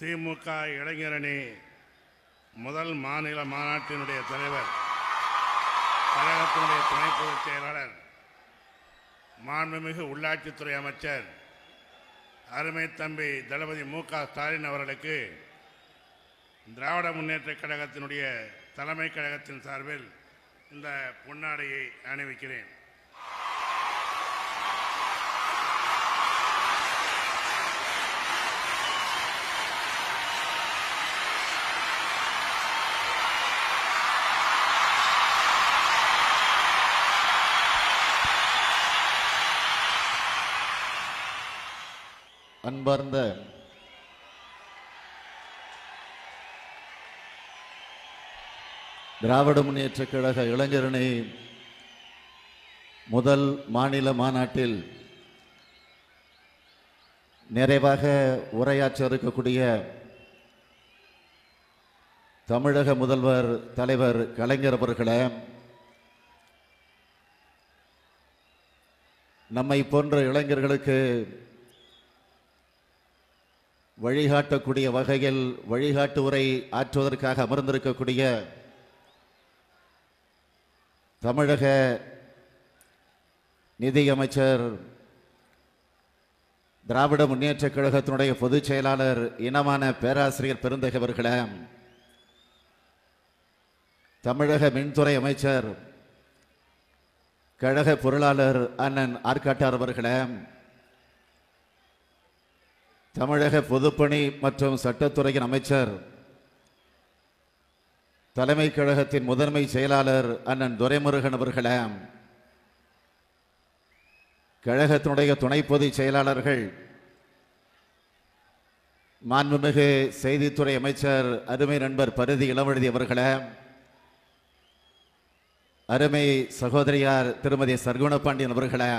திமுக இளைஞரணி முதல் மாநில மாநாட்டினுடைய தலைவர் கழகத்தினுடைய துணை பொதுச் செயலாளர் மாண்புமிகு உள்ளாட்சித்துறை அமைச்சர் அருமை தம்பி தளபதி மு க ஸ்டாலின் அவர்களுக்கு திராவிட முன்னேற்ற கழகத்தினுடைய தலைமை கழகத்தின் சார்பில் இந்த பொன்னாடையை அணிவிக்கிறேன். அன்பார்ந்த திராவிட முன்னேற்ற கழக இளைஞரணி முதல் மாநில மாநாட்டில் நிறைவாக உரையாற்ற இருக்கக்கூடிய தமிழக முதல்வர் தலைவர் கலைஞர் அவர்களே நம்மை போன்ற இளைஞர்களுக்கு வழிகாட்டக்கூடிய வகையில் வழிகாட்டு உரை ஆற்றுவதற்காக அமர்ந்திருக்கக்கூடிய தமிழக நிதியமைச்சர் திராவிட முன்னேற்றக் கழகத்தினுடைய பொதுச் செயலாளர் இனமான பேராசிரியர் பெருந்தகவர்களே தமிழக மின்துறை அமைச்சர் கழக பொருளாளர் அண்ணன் ஆற்காட்டார் அவர்களே தமிழக பொதுப்பணி மற்றும் சட்டத்துறையின் அமைச்சர் தலைமை கழகத்தின் முதன்மை செயலாளர் அண்ணன் துரைமுருகன் அவர்களே கழகத்தினுடைய துணை பொதுச் செயலாளர்கள் மாண்புமிகு செய்தித்துறை அமைச்சர் அருமை நண்பர் பருதி இளவழுதி அவர்களே அருமை சகோதரியார் திருமதி சர்க்குணபாண்டியன் அவர்களே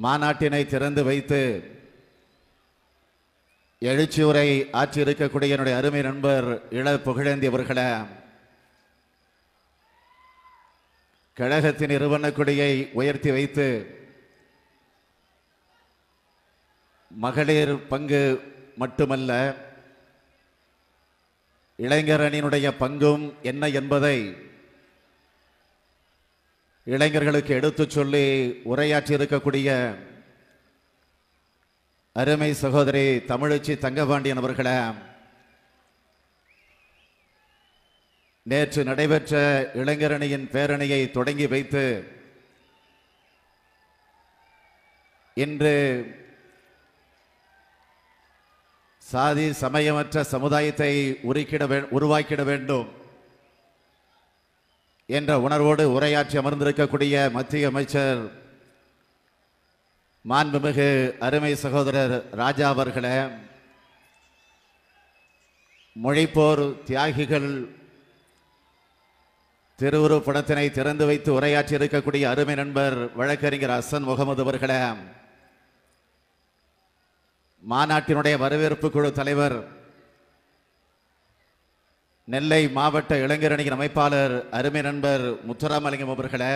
மாநாட்டினை திறந்து வைத்து எழுச்சியுரை ஆற்றியிருக்கக்கூடிய என்னுடைய அருமை நண்பர் இள புகழேந்தி அவர்களே கழகத்தின் நிறுவன கொடியை உயர்த்தி வைத்து மகளிர் பங்கு மட்டுமல்ல இளைஞரணியினுடைய பங்கும் என்ன என்பதை இளைஞர்களுக்கு எடுத்துச் சொல்லி உரையாற்றி இருக்கக்கூடிய அருமை சகோதரி தமிழச்சி தங்கபாண்டியன் அவர்களை நேற்று நடைபெற்ற இளைஞரணியின் பேரணியை தொடங்கி வைத்து இன்று சாதி சமயமற்ற சமுதாயத்தை உருக்கிட உருவாக்கிட வேண்டும். என்ற உணர்வோடு உரையாற்றி அமர்ந்திருக்கக்கூடிய மத்திய அமைச்சர் மாண்புமிகு அருமை சகோதரர் ராஜா அவர்களே மொழிப்போர் தியாகிகள் திருவுரு படத்தினை திறந்து வைத்து உரையாற்றி இருக்கக்கூடிய அருமை நண்பர் வழக்கறிஞர் அசன் முகமது அவர்களே மாநாட்டினுடைய வரவேற்பு குழு தலைவர் நெல்லை மாவட்ட இளைஞரணியின் அமைப்பாளர் அருமை நண்பர் முத்துராமலிங்கம் அவர்களே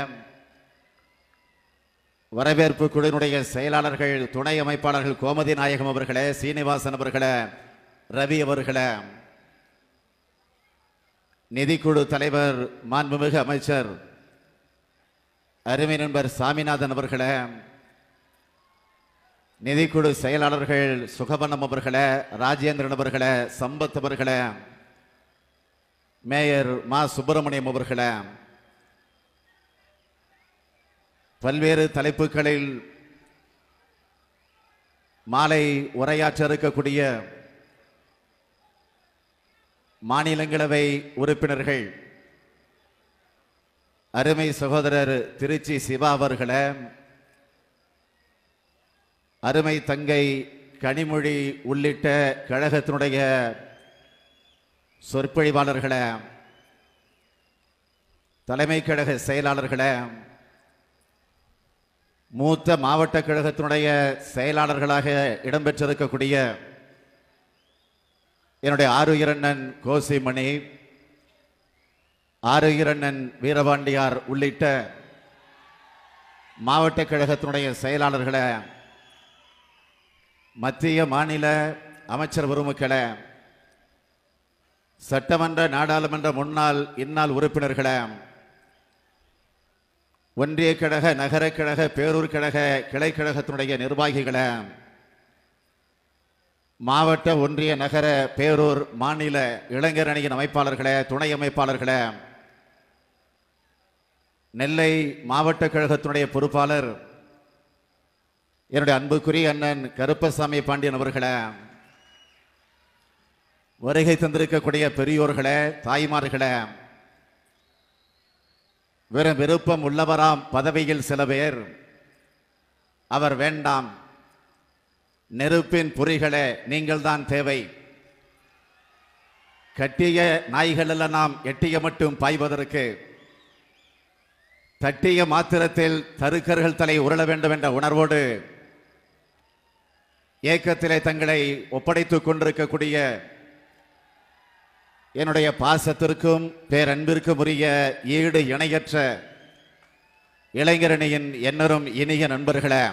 வரவேற்பு குழுவினுடைய செயலாளர்கள் துணை அமைப்பாளர்கள் கோமதி நாயகம் அவர்களே சீனிவாசன் அவர்களே ரவி அவர்களே நிதிக்குழு தலைவர் மாண்புமிகு அமைச்சர் அருமை நண்பர் சாமிநாதன் அவர்களே நிதிக்குழு செயலாளர்கள் சுகபனம் அவர்களே ராஜேந்திரன் அவர்களே சம்பத் அவர்களே மேயர் மா சுப்பிரமணியம் அவர்களே பல்வேறு தலைப்புகளில் மாலை உரையாற்ற இருக்கக்கூடிய மாநிலங்களவை உறுப்பினர்கள் அருமை சகோதரர் திருச்சி சிவா அவர்களே அருமை தங்கை கனிமொழி உள்ளிட்ட கழகத்தினுடைய சொற்பொழிவாளர்களே தலைமை கழக செயலாளர்களே மூத்த மாவட்ட கழகத்தினுடைய செயலாளர்களாக இடம்பெற்றிருக்கக்கூடிய என்னுடைய ஆருயிரண்ணன் கோசிமணி ஆருயிரண்ணன் வீரபாண்டியார் உள்ளிட்ட மாவட்ட கழகத்தினுடைய செயலாளர்களை மத்திய மாநில அமைச்சர் பெருமக்களே சட்டமன்ற நாடாளுமன்ற முன்னாள் இந்நாள் உறுப்பினர்களே ஒன்றிய கழக நகர கழக பேரூர் கழக கிளைக்கழகத்தினுடைய நிர்வாகிகளே மாவட்ட ஒன்றிய நகர பேரூர் மாநில இளைஞர் அணியின் அமைப்பாளர்களே துணை அமைப்பாளர்களே நெல்லை மாவட்ட கழகத்தினுடைய பொறுப்பாளர் என்னுடைய அன்புக்குரிய அண்ணன் கருப்பசாமி பாண்டியன் அவர்களே வருகை தந்திருக்கக்கூடிய பெரியோர்களே தாய்மார்களே வெறும் விருப்பம் உள்ளவராம் பதவியில் சில பேர். அவர் வேண்டாம். நெருப்பின் பொறிகளே நீங்கள்தான் தேவை. கட்டிய நாய்களெல்லாம் நாம் எட்டிய மட்டும் பாய்வதற்கு தட்டிய மாத்திரத்தில் தருக்கர்கள் தலை உருள வேண்டும் என்ற உணர்வோடு ஏக்கத்திலே தங்களை ஒப்படைத்துக் கொண்டிருக்கக்கூடிய என்னுடைய பாசத்திற்கும் பேரன்பிற்கும் உரிய ஈடு இணையற்ற இளைஞரணியின் எண்ணரும் இனிய நண்பர்களே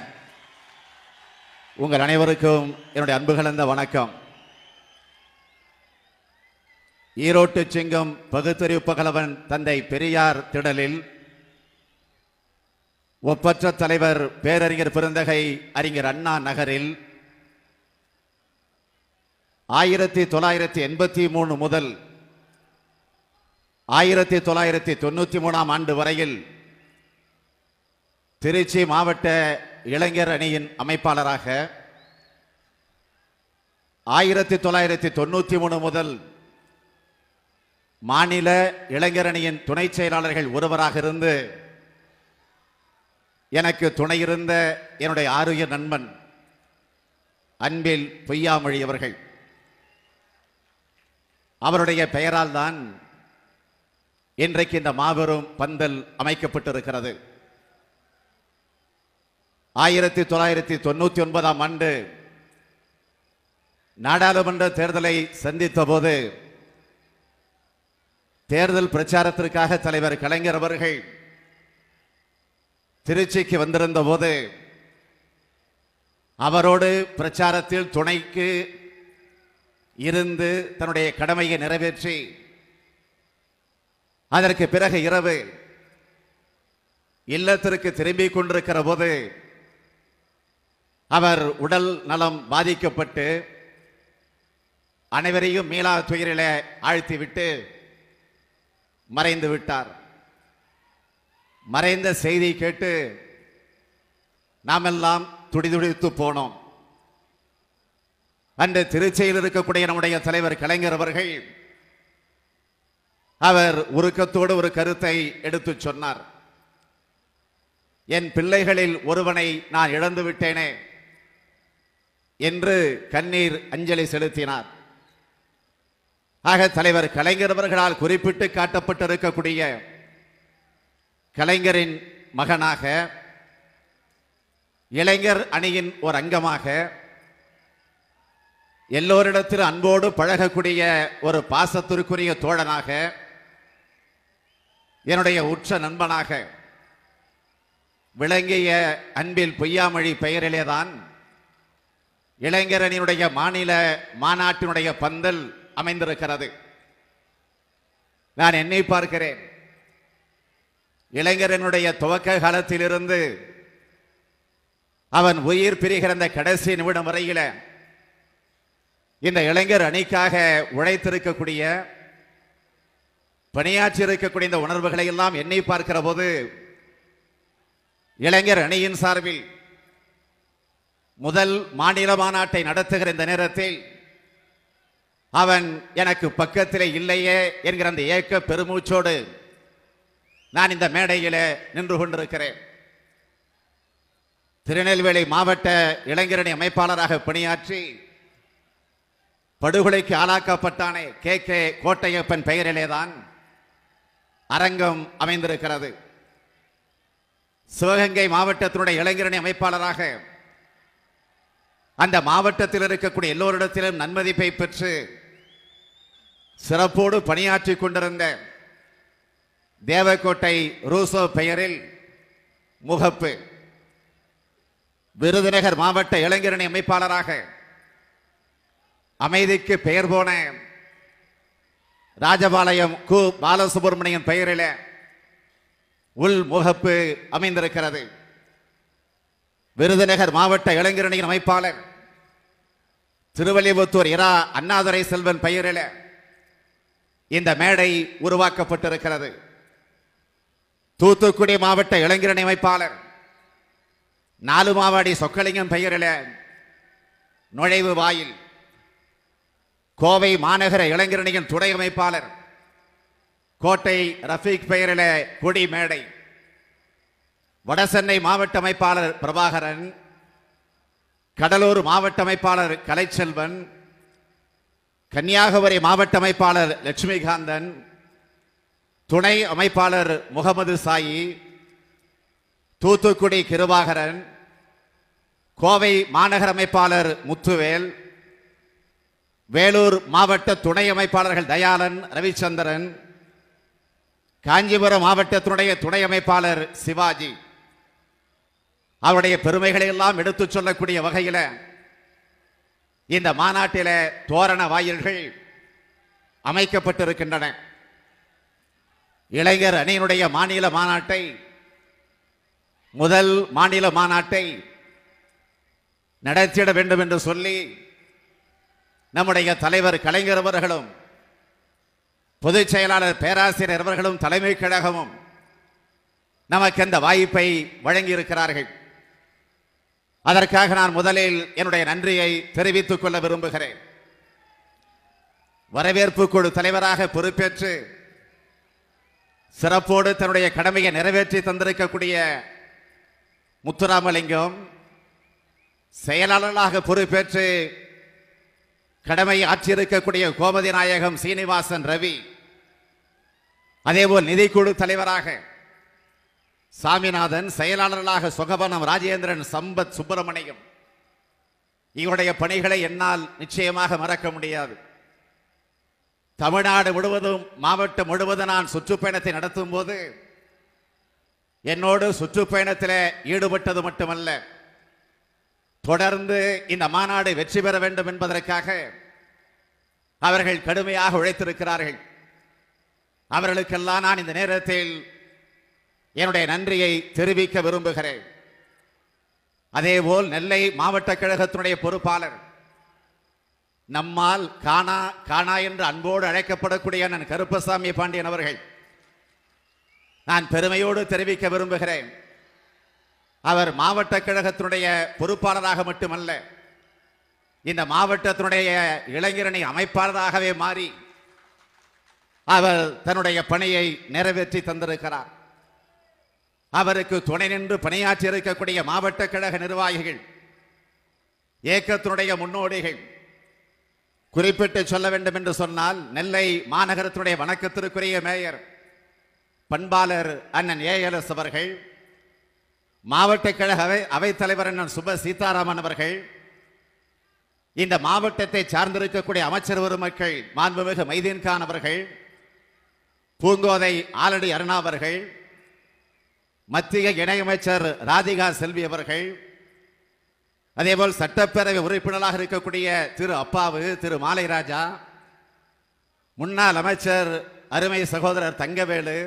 உங்கள் அனைவருக்கும் என்னுடைய அன்பு கலந்த வணக்கம். ஈரோட்டு சிங்கம் பகுத்தறிவு பகலவன் தந்தை பெரியார் திடலில் ஒப்பற்ற தலைவர் பேரறிஞர் பெருந்தகை அறிஞர் அண்ணா நகரில் ஆயிரத்தி தொள்ளாயிரத்தி எண்பத்தி மூணு முதல் ஆயிரத்தி தொள்ளாயிரத்தி தொண்ணூத்தி மூணாம் ஆண்டு வரையில் திருச்சி மாவட்ட இளைஞர் அணியின் அமைப்பாளராக ஆயிரத்தி தொள்ளாயிரத்தி தொண்ணூத்தி மூணு முதல் மாநில இளைஞர் அணியின் துணை செயலாளர்கள் ஒருவராக இருந்து எனக்கு துணையிருந்த என்னுடைய ஆரோக்கிய நண்பன் அன்பில் பொய்யாமொழி அவர்கள். அவருடைய பெயரால் தான் இன்றைக்கு இந்த மாபெரும் பந்தல் அமைக்கப்பட்டிருக்கிறது. ஆயிரத்தி தொள்ளாயிரத்தி தொண்ணூத்தி ஒன்பதாம் ஆண்டு நாடாளுமன்ற தேர்தலை சந்தித்த போது தேர்தல் பிரச்சாரத்திற்காக தலைவர் கலைஞர் அவர்கள் திருச்சிக்கு வந்திருந்த போது அவரோடு பிரச்சாரத்தில் துணைக்கு இருந்து தன்னுடைய கடமையை நிறைவேற்றி அதற்கு பிறகு இரவு இல்லத்திற்கு திரும்பிக் கொண்டிருக்கிற போது அவர் உடல் நலம் பாதிக்கப்பட்டு அனைவரையும் மீளா துயரில ஆழ்த்திவிட்டு மறைந்து விட்டார். மறைந்த செய்தி கேட்டு நாமெல்லாம் துடிதுடித்து போனோம். அன்று திருச்சியில் இருக்கக்கூடிய நம்முடைய தலைவர் கலைஞர் அவர்கள் அவர் உருக்கத்தோடு ஒரு கருத்தை எடுத்துச் சொன்னார். என் பிள்ளைகளில் ஒருவனை நான் இழந்து விட்டேனே என்று கண்ணீர் அஞ்சலி செலுத்தினார். ஆக தலைவர் கலைஞரவர்களால் குறிப்பிட்டு காட்டப்பட்டிருக்கக்கூடிய கலைஞரின் மகனாக இளைஞர் அணியின் ஒரு அங்கமாக எல்லோரிடத்திலும் அன்போடு பழகக்கூடிய ஒரு பாசத்திற்குரிய தோழனாக என்னுடைய உற்ற நண்பனாக விளங்கிய அன்பில் பொய்யாமொழி பெயரிலேதான் இளைஞரணியினுடைய மாநில மாநாட்டினுடைய பந்தல் அமைந்திருக்கிறது. நான் என்னை பார்க்கிறேன். இளைஞரனுடைய துவக்க காலத்திலிருந்து அவன் உயிர் பிரிகிற அந்த கடைசி நிமிடம் வரையில இந்த இளைஞர் அணிக்காக உழைத்திருக்கக்கூடிய பணியாற்றி இருக்கக்கூடிய இந்த உணர்வுகளை எல்லாம் என்னை பார்க்கிற போது இளைஞர் அணியின் சார்பில் முதல் மாநில மாநாட்டை நடத்துகிற இந்த நேரத்தில் அவன் எனக்கு பக்கத்திலே இல்லையே என்கிற அந்த ஏக்க பெருமூச்சோடு நான் இந்த மேடையிலே நின்று கொண்டிருக்கிறேன். திருநெல்வேலி மாவட்ட இளைஞரணி அமைப்பாளராக பணியாற்றி படுகொலைக்கு ஆளாக்கப்பட்டானே கே கே கோட்டையப்பன் பெயரிலேதான். அரங்கம் அமைந்திருக்கிறது. சிவகங்கை மாவட்டத்தினுடைய இளைஞரணி அமைப்பாளராக அந்த மாவட்டத்தில் இருக்கக்கூடிய எல்லோரிடத்திலும் நன்மதிப்பை பெற்று சிறப்போடு பணியாற்றி கொண்டிருந்த தேவக்கோட்டை ரூசோ பெயரில் முகப்பு விருதுநகர் மாவட்ட இளைஞரணி அமைப்பாளராக அமைதிக்கு பெயர் போன ராஜபாளையம் கு. பாலசுப்ரமணியன் பெயரில் உள் முகப்பு அமைந்திருக்கிறது. விருதுநகர் மாவட்ட இளைஞரணியின் அமைப்பாளர் திருவள்ளிபுத்தூர் இரா. அண்ணாதுரை செல்வன் பெயரில் இந்த மேடை உருவாக்கப்பட்டிருக்கிறது. தூத்துக்குடி மாவட்ட இளைஞரணி அமைப்பாளர் நாலு மாவாடி சொக்கலிங்கம் பெயரில் நுழைவு வாயில் கோவை மாநகர இளைஞரணியின் துணை அமைப்பாளர் கோட்டை ரஃபீக் பெயரில கொடி மேடை. வடசென்னை மாவட்ட அமைப்பாளர் பிரபாகரன் கடலூர் மாவட்ட அமைப்பாளர் கலைச்செல்வன் கன்னியாகுமரி மாவட்ட அமைப்பாளர் லட்சுமிகாந்தன் துணை அமைப்பாளர் முகமது சாயி தூத்துக்குடி கிருபாகரன் கோவை மாநகர அமைப்பாளர் முத்துவேல் வேலூர் மாவட்ட துணை அமைப்பாளர்கள் தயாளன் ரவிச்சந்திரன் காஞ்சிபுரம் மாவட்டத்தினுடைய துணை அமைப்பாளர் சிவாஜி. அவருடைய பெருமைகளை எல்லாம் எடுத்துச் சொல்லக்கூடிய வகையில் இந்த மாநாட்டில தோரண வாயில்கள் அமைக்கப்பட்டிருக்கின்றன. இளைஞர் அணியினுடைய மாநில மாநாட்டை முதல் மாநில மாநாட்டை நடத்திட வேண்டும் என்று சொல்லி நம்முடைய தலைவர் கலைஞர் அவர்களும் பொதுச் செயலாளர் பேராசிரியர் அவர்களும் தலைமை கழகமும் நமக்கு அந்த வாய்ப்பை வழங்கியிருக்கிறார்கள். அதற்காக நான் முதலில் என்னுடைய நன்றியை தெரிவித்துக் கொள்ள விரும்புகிறேன். வரவேற்பு குழு தலைவராக பொறுப்பேற்று சிறப்போடு தன்னுடைய கடமையை நிறைவேற்றி தந்திருக்கக்கூடிய முத்துராமலிங்கம் செயலாளராக பொறுப்பேற்று கடமை ஆற்றியிருக்கக்கூடிய கோமதி நாயகம் சீனிவாசன் ரவி. அதேபோல் நிதிக்குழு தலைவராக சாமிநாதன் செயலாளர்களாக சுகபனம் ராஜேந்திரன் சம்பத் சுப்பிரமணியம். இவருடைய பணிகளை என்னால் நிச்சயமாக மறக்க முடியாது. தமிழ்நாடு முழுவதும் மாவட்டம் முழுவதும் நான் சுற்றுப்பயணத்தை நடத்தும் போது என்னோடு சுற்றுப்பயணத்தில் ஈடுபட்டது மட்டுமல்ல. தொடர்ந்து இந்த மாநாடு வெற்றி பெற வேண்டும் என்பதற்காக அவர்கள் கடுமையாக உழைத்திருக்கிறார்கள். அவர்களுக்கெல்லாம் நான் இந்த நேரத்தில் என்னுடைய நன்றியை தெரிவிக்க விரும்புகிறேன். அதேபோல் நெல்லை மாவட்ட கழகத்தினுடைய பொறுப்பாளர் நம்மால் காணா காணா என்று அன்போடு அழைக்கப்படக்கூடிய நான் கருப்பசாமி பாண்டியன் அவர்கள் நான் பெருமையோடு தெரிவிக்க விரும்புகிறேன். அவர் மாவட்ட கழகத்தினுடைய பொறுப்பாளராக மட்டுமல்ல இந்த மாவட்டத்தினுடைய இளைஞரணி அமைப்பாளராகவே மாறி அவர் தன்னுடைய பணியை நிறைவேற்றி தந்திருக்கிறார். அவருக்கு துணை நின்று பணியாற்றி இருக்கக்கூடிய மாவட்ட கழக நிர்வாகிகள் இயக்கத்தினுடைய முன்னோடிகள் குறிப்பிட்டு சொல்ல வேண்டும் என்று சொன்னால் நெல்லை மாநகரத்தினுடைய வணக்கத்திற்குரிய மேயர் பண்பாளர் அண்ணன் ஏஎல்எஸ் அவர்கள் மாவட்ட கழக அவை அவைத்தலைவர் அண்ணன் சுப சீதாராமன் அவர்கள் இந்த மாவட்டத்தை சார்ந்திருக்கக்கூடிய அமைச்சர் பெருமக்கள் மாண்புமிகு மைதீன்கான் அவர்கள் பூங்கோதை ஆலடி அருணா அவர்கள் மத்திய இணையமைச்சர் ராதிகா செல்வி அவர்கள் அதேபோல் சட்டப்பேரவை உறுப்பினராக இருக்கக்கூடிய திரு அப்பாவு திரு மாலைராஜா முன்னாள் அமைச்சர் அருமை சகோதரர் தங்கவேலு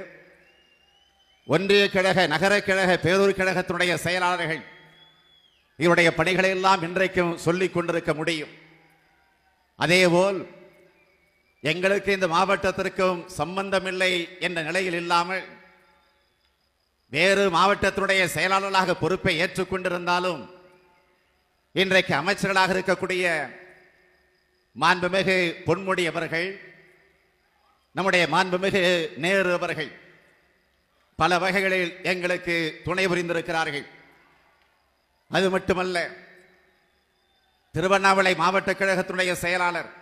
ஒன்றிய கழக நகர கழக பேரூர் கழகத்தினுடைய செயலாளர்கள் இவருடைய பணிகளை எல்லாம் இன்றைக்கும் சொல்லிக் கொண்டிருக்க முடியும். அதேபோல் எங்களுக்கு இந்த மாவட்டத்திற்கும் சம்பந்தமில்லை என்ற நிலையில் இல்லாமல் வேறு மாவட்டத்தினுடைய செயலாளராக பொறுப்பை ஏற்றுக்கொண்டிருந்தாலும் இன்றைக்கு அமைச்சர்களாக இருக்கக்கூடிய மாண்புமிகு பொன்முடி அவர்கள் நம்முடைய மாண்புமிகு நேரு அவர்கள் பல வகைகளில் எங்களுக்கு துணை புரிந்திருக்கிறார்கள். அது மட்டுமல்ல திருவண்ணாமலை மாவட்ட கழகத்துடைய செயலாளர்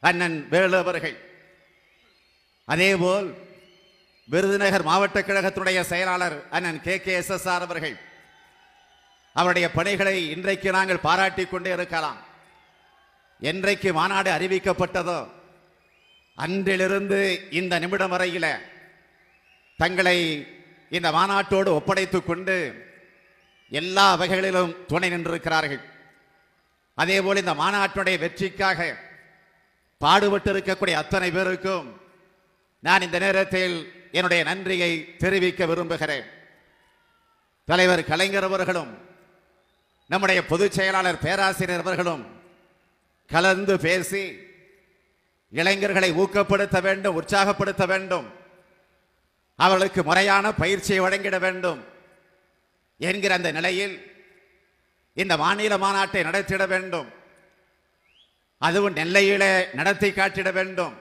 அண்ணன் வேலு அவர்கள். அதேபோல் விருதுநகர் மாவட்ட கழகத்துடைய செயலாளர் அண்ணன் K. K. S. S. R. அவர்கள். அவருடைய பணிகளை இன்றைக்கு நாங்கள் பாராட்டி கொண்டே இருக்கலாம். என்றைக்கு மாநாடு அறிவிக்கப்பட்டதோ அன்றிலிருந்து இந்த நிமிடம் வரையில் தங்களை இந்த மாநாட்டோடு ஒப்படைத்துக் கொண்டு எல்லா வகைகளிலும் துணை நின்றிருக்கிறார்கள். அதேபோல் இந்த மாநாட்டினுடைய வெற்றிக்காக பாடுபட்டு இருக்கக்கூடிய அத்தனை பேருக்கும் நான் இந்த நேரத்தில் என்னுடைய நன்றியை தெரிவிக்க விரும்புகிறேன். தலைவர் கலைஞர் அவர்களும் நம்முடைய பொதுச் செயலாளர் பேராசிரியர் அவர்களும் கலந்து பேசி இளைஞர்களை ஊக்கப்படுத்த வேண்டும் உற்சாகப்படுத்த வேண்டும். அவர்களுக்கு முறையான பயிற்சியை வழங்கிட வேண்டும் என்கிற அந்த நிலையில் இந்த மாநில மாநாட்டை நடத்திட வேண்டும். அதுவும் நெல்லையிலே நடத்தி காட்டிட வேண்டும்.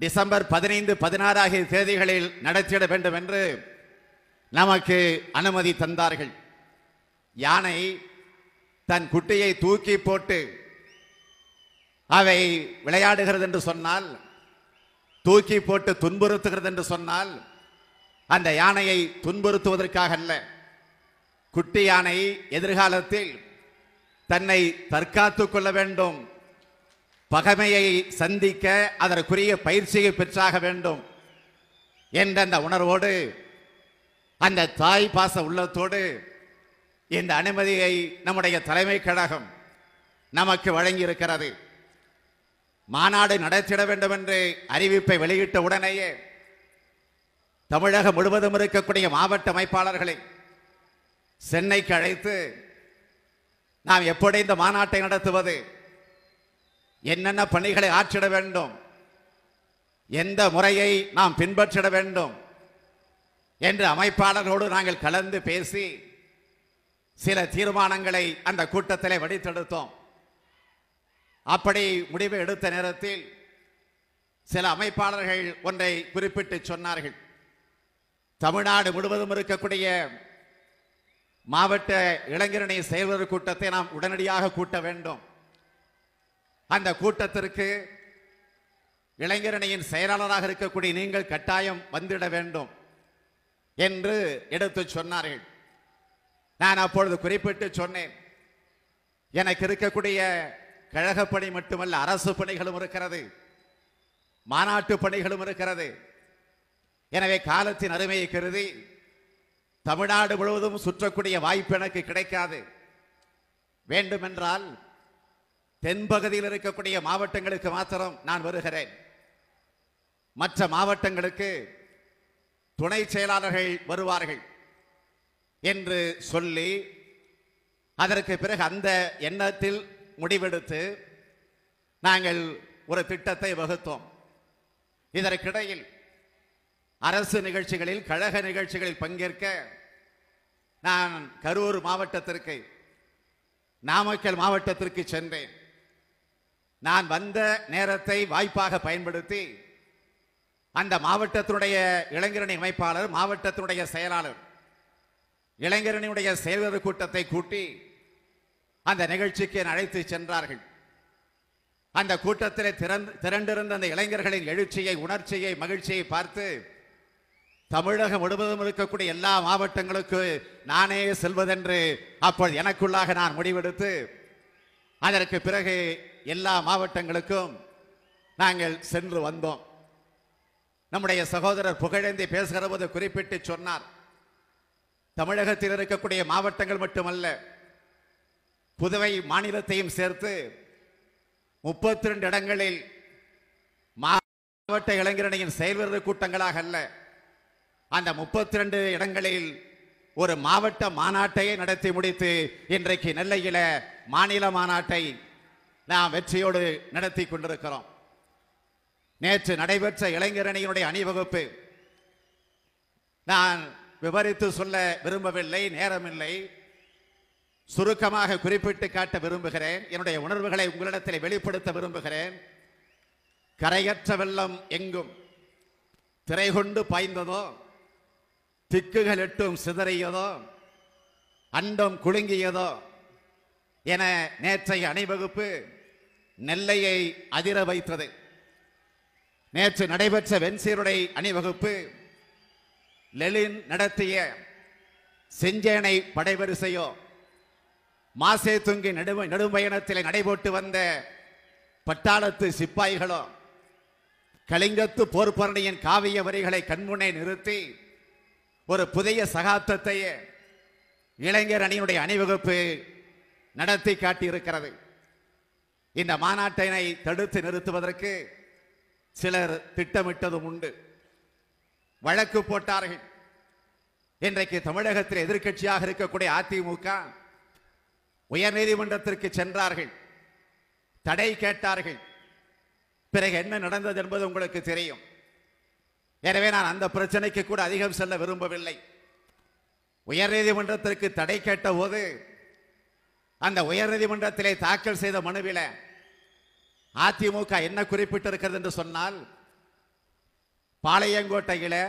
டிசம்பர் பதினைந்து பதினாறு ஆகிய தேதிகளில் நடத்திட வேண்டும் என்று நமக்கு அனுமதி தந்தார்கள். யானை தன் குட்டியை தூக்கி போட்டு அவை விளையாடுகிறது என்று சொன்னால் தூக்கி போட்டு துன்புறுத்துகிறது என்று சொன்னால் அந்த யானையை துன்புறுத்துவதற்காக அல்ல. குட்டி யானை எதிர்காலத்தில் தன்னை தற்காத்துக் கொள்ள வேண்டும். பகைமையை சந்திக்க அதற்குரிய பயிற்சியை பெற்றாக வேண்டும் என்ற அந்த உணர்வோடு அந்த தாய் பாச உள்ளத்தோடு இந்த அனுமதியை நம்முடைய தலைமை கழகம் நமக்கு வழங்கியிருக்கிறது. மாநாடு நடத்திட வேண்டும் என்று அறிவிப்பை வெளியிட்ட உடனேயே தமிழகம் முழுவதும் இருக்கக்கூடிய மாவட்ட அமைப்பாளர்களை சென்னைக்கு அழைத்து நாம் எப்படி இந்த மாநாட்டை நடத்துவது? என்னென்ன பணிகளை ஆற்றிட வேண்டும்? எந்த முறையை நாம் பின்பற்றிட வேண்டும்? என்று அமைப்பாளர்களோடு நாங்கள் கலந்து பேசி சில தீர்மானங்களை அந்த கூட்டத்திலே வடித்தெடுத்தோம் அப்படி முடிவு எடுத்த நேரத்தில் சில அமைப்பாளர்கள் ஒன்றை குறிப்பிட்டு சொன்னார்கள். தமிழ்நாடு முழுவதும் இருக்கக்கூடிய மாவட்ட இளைஞரணி செயல்வர் கூட்டத்தை நாம் உடனடியாக கூட்ட வேண்டும். அந்த கூட்டத்திற்கு இளைஞரணியின் செயலாளராக இருக்கக்கூடிய நீங்கள் கட்டாயம் வந்திட வேண்டும் என்று எடுத்து சொன்னார்கள். நான் அப்பொழுது குறிப்பிட்டு சொன்னேன். எனக்கு இருக்கக்கூடிய கழக பணி மட்டுமல்ல அரசு பணிகளும் இருக்கிறது. மாநாட்டு பணிகளும் இருக்கிறது. எனவே காலத்தின் அருமையை கருதி தமிழ்நாடு முழுவதும் சுற்றக்கூடிய வாய்ப்பு எனக்கு கிடைக்காது. வேண்டுமென்றால் தென்பகுதியில் இருக்கக்கூடிய மாவட்டங்களுக்கு மாத்திரம் நான் வருகிறேன். மற்ற மாவட்டங்களுக்கு துணை செயலாளர்கள் வருவார்கள் என்று சொல்லி அதற்கு பிறகு அந்த எண்ணத்தில் முடிவெடுத்து நாங்கள் ஒரு திட்டத்தை வகுத்தோம். இதற்கிடையில் அரசு நிகழ்ச்சிகளில் கழக நிகழ்ச்சிகளில் பங்கேற்க நான் கரூர் மாவட்டத்திற்கு நாமக்கல் மாவட்டத்திற்கு சென்றேன். நான் வந்த நேரத்தை வாய்ப்பாக பயன்படுத்தி அந்த மாவட்டத்தினுடைய இளைஞரணி அமைப்பாளர் மாவட்டத்தினுடைய செயலாளர் இளைஞரணியுடைய செயல்வர் கூட்டத்தை கூட்டி அந்த நிகழ்ச்சிக்கு அழைத்து சென்றார்கள். அந்த கூட்டத்தில் திறந்து திரண்டிருந்த அந்த இளைஞர்களின் எழுச்சியை உணர்ச்சியை மகிழ்ச்சியை பார்த்து தமிழகம் முழுவதும் இருக்கக்கூடிய எல்லா மாவட்டங்களுக்கு நானே செல்வதென்று அப்பொழுது எனக்குள்ளாக நான் முடிவெடுத்து அதற்கு பிறகு எல்லா மாவட்டங்களுக்கும் நாங்கள் சென்று வந்தோம். நம்முடைய சகோதரர் புகழேந்தி பேசுகிற போது குறிப்பிட்டு சொன்னார் தமிழகத்தில் இருக்கக்கூடிய மாவட்டங்கள் மட்டுமல்ல புதுவை மாநிலத்தையும் சேர்த்து முப்பத்தி ரெண்டு இடங்களில் மாவட்ட இளைஞரணியின் செயல்வர்கள் கூட்டங்களாக அல்ல. அந்த முப்பத்தி ரெண்டு இடங்களில் ஒரு மாவட்ட மாநாட்டையே நடத்தி முடித்து இன்றைக்கு நெல்லையில மாநில மாநாட்டை நாம் வெற்றியோடு நடத்தி கொண்டிருக்கிறோம். நேற்று நடைபெற்ற இளைஞரணியினுடைய அணிவகுப்பு நான் விவரித்து சொல்ல விரும்பவில்லை நேரமில்லை. சுருக்கமாக குறிப்பிட்டு காட்ட விரும்புகிறேன். என்னுடைய உணர்வுகளை உங்களிடத்தில் வெளிப்படுத்த விரும்புகிறேன். கரையற்ற வெள்ளம் எங்கும்? திரை கொண்டு பாய்ந்ததோ? திக்குகள் எட்டும் சிதறியதோ? அண்டம் குலுங்கியதோ? என நேற்றைய அணிவகுப்பு நெல்லையை அதிர வைத்தது. நேற்று நடைபெற்ற வெண்சீருடை அணிவகுப்பு லெலின் நடத்திய செஞ்சேனை படைவரிசையோ மாசே துங்கி நடுமை நெடும்பயணத்தில் நடைபோட்டு வந்த பட்டாளத்து சிப்பாய்களோ கலிங்கத்து போர்ப்பரணியின் காவிய வரிகளை கண்முன்னே நிறுத்தி ஒரு புதிய சகாப்தத்தையே இளைஞர் அணியினுடைய அணிவகுப்பு நடத்தி காட்டியிருக்கிறது. இந்த மாநாட்டினை தடுத்து நிறுத்துவதற்கு சிலர் திட்டமிட்டதும் உண்டு. வழக்கு போட்டார்கள். இன்றைக்கு தமிழகத்தில் எதிர்க்கட்சியாக இருக்கக்கூடிய அதிமுக உயர்நீதிமன்றத்திற்கு சென்றார்கள். தடை கேட்டார்கள். பிறகு என்ன நடந்தது என்பது உங்களுக்கு தெரியும். எனவே நான் அந்த பிரச்சனைக்கு கூட அதிகம் செல்ல விரும்பவில்லை. உயர்நீதிமன்றத்திற்கு தடை கேட்ட போது அந்த உயர்நீதிமன்றத்திலே தாக்கல் செய்த மனுவில அதிமுக என்ன குறிப்பிட்டிருக்கிறது என்று சொன்னால் பாளையங்கோட்டையில்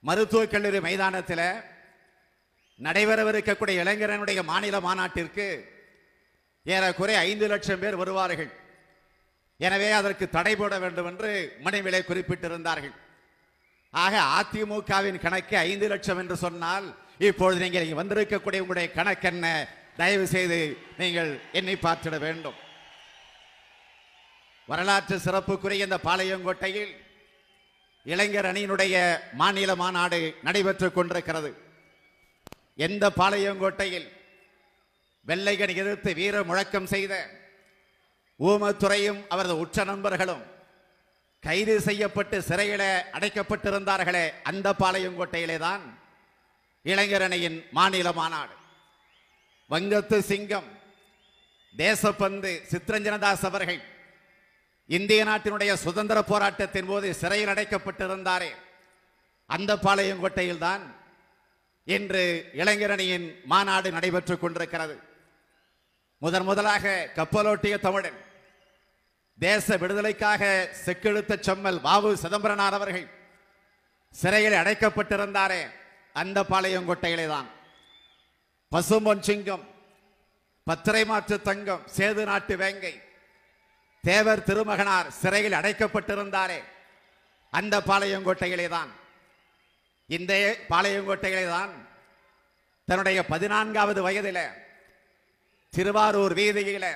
மருத்துவக் கல்லூரி மைதானத்தில் நடைபெறவிருக்கக்கூடிய இளைஞரனுடைய மாநில மாநாட்டிற்கு ஏறக்குறை ஐந்து லட்சம் பேர் வருவார்கள். எனவே அதற்கு தடை போட வேண்டும் என்று மனுவிலே குறிப்பிட்டிருந்தார்கள். ஆக அதிமுகவின் கணக்கு ஐந்து லட்சம் என்று சொன்னால் இப்பொழுது நீங்கள் இங்கே வந்திருக்கக்கூடிய உங்களுடைய கணக்கு என்ன? தயவு செய்து நீங்கள் எண்ணி பார்த்திட வேண்டும். வரலாற்று சிறப்புக்குரிய இந்த பாளையங்கோட்டையில் இளைஞர் அணியினுடைய மாநில மாநாடு நடைபெற்றுக் கொண்டிருக்கிறது. எந்த பாளையங்கோட்டையில் வெள்ளையனை எதிர்த்து வீர முழக்கம் செய்த ஊமத்துறையும் அவரது உற்ற நண்பர்களும் கைது செய்யப்பட்டு சிறையில அடைக்கப்பட்டிருந்தார்களே அந்த பாளையங்கோட்டையிலே தான் இளைஞரணியின் மாநில மாநாடு. வங்கத்து சிங்கம் தேசப்பந்து சித்ரஞ்சனதாஸ் அவர்கள் இந்திய நாட்டினுடைய சுதந்திர போராட்டத்தின் போது சிறையில் அடைக்கப்பட்டிருந்தாரே அந்த பாளையங்கோட்டையில் தான் இன்று இளைஞரணியின் மாநாடு நடைபெற்றுக் கொண்டிருக்கிறது. முதன் முதலாக கப்பலோட்டிய தமிழன் தேச விடுதலைக்காக செக்கெழுத்த செம்மல் வாவு சிதம்பரனார் அவர்கள் சிறையில் அடைக்கப்பட்டிருந்தாரே அந்த பாளையங்கோட்டையிலே தான். பசும்பொன் சிங்கம் பத்திரை மாற்று தங்கம் சேது நாட்டு வேங்கை தேவர் திருமகனார் சிறையில் அடைக்கப்பட்டிருந்தாரே அந்த பாளையங்கோட்டையிலே தான். இந்த பாளையங்கோட்டையிலே தான் தன்னுடைய பதினான்காவது வயதில திருவாரூர் வீதியில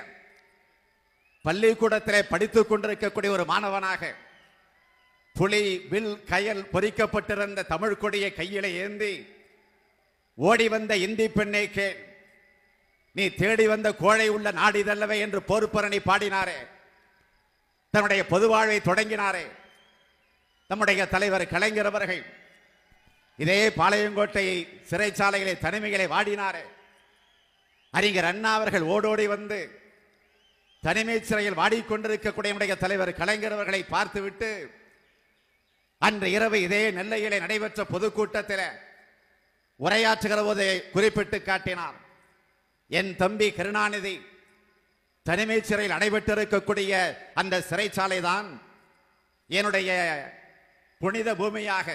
பள்ளிக்கூடத்திலே படித்துக் கொண்டிருக்கக்கூடிய ஒரு மாணவனாக புலி வில் கயல் பொறிக்கப்பட்டிருந்த தமிழ் கொடியை கையிலே ஏந்தி ஓடி வந்த இந்தி பெண்ணை கேள் நீ தேடி வந்த கோழை உள்ள நாடிதல்லவே என்று போர்ப்பரணி பாடினாரே. தன்னுடைய பொது வாழ்வை தொடங்கினாரே. நம்முடைய தலைவர் கலைஞர் அவர்கள் இதே பாளையங்கோட்டை சிறைச்சாலைகளை தனிமைகளை வாடினாரே. அறிஞர் அண்ணா அவர்கள் ஓடோடி வந்து தனிமை சிறையில் வாடிக்கொண்டிருக்கக்கூடிய தலைவர் கலைஞர் அவர்களை பார்த்துவிட்டு அன்று இரவு இதே நெல்லையிலே நடைபெற்ற பொதுக்கூட்டத்தில் உரையாற்றுகிற போது குறிப்பிட்டு காட்டினார் என் தம்பி கருணாநிதி தனிமை சிறையில் நடைபெற்றிருக்கக்கூடிய அந்த சிறைச்சாலை தான் என்னுடைய புனித பூமியாக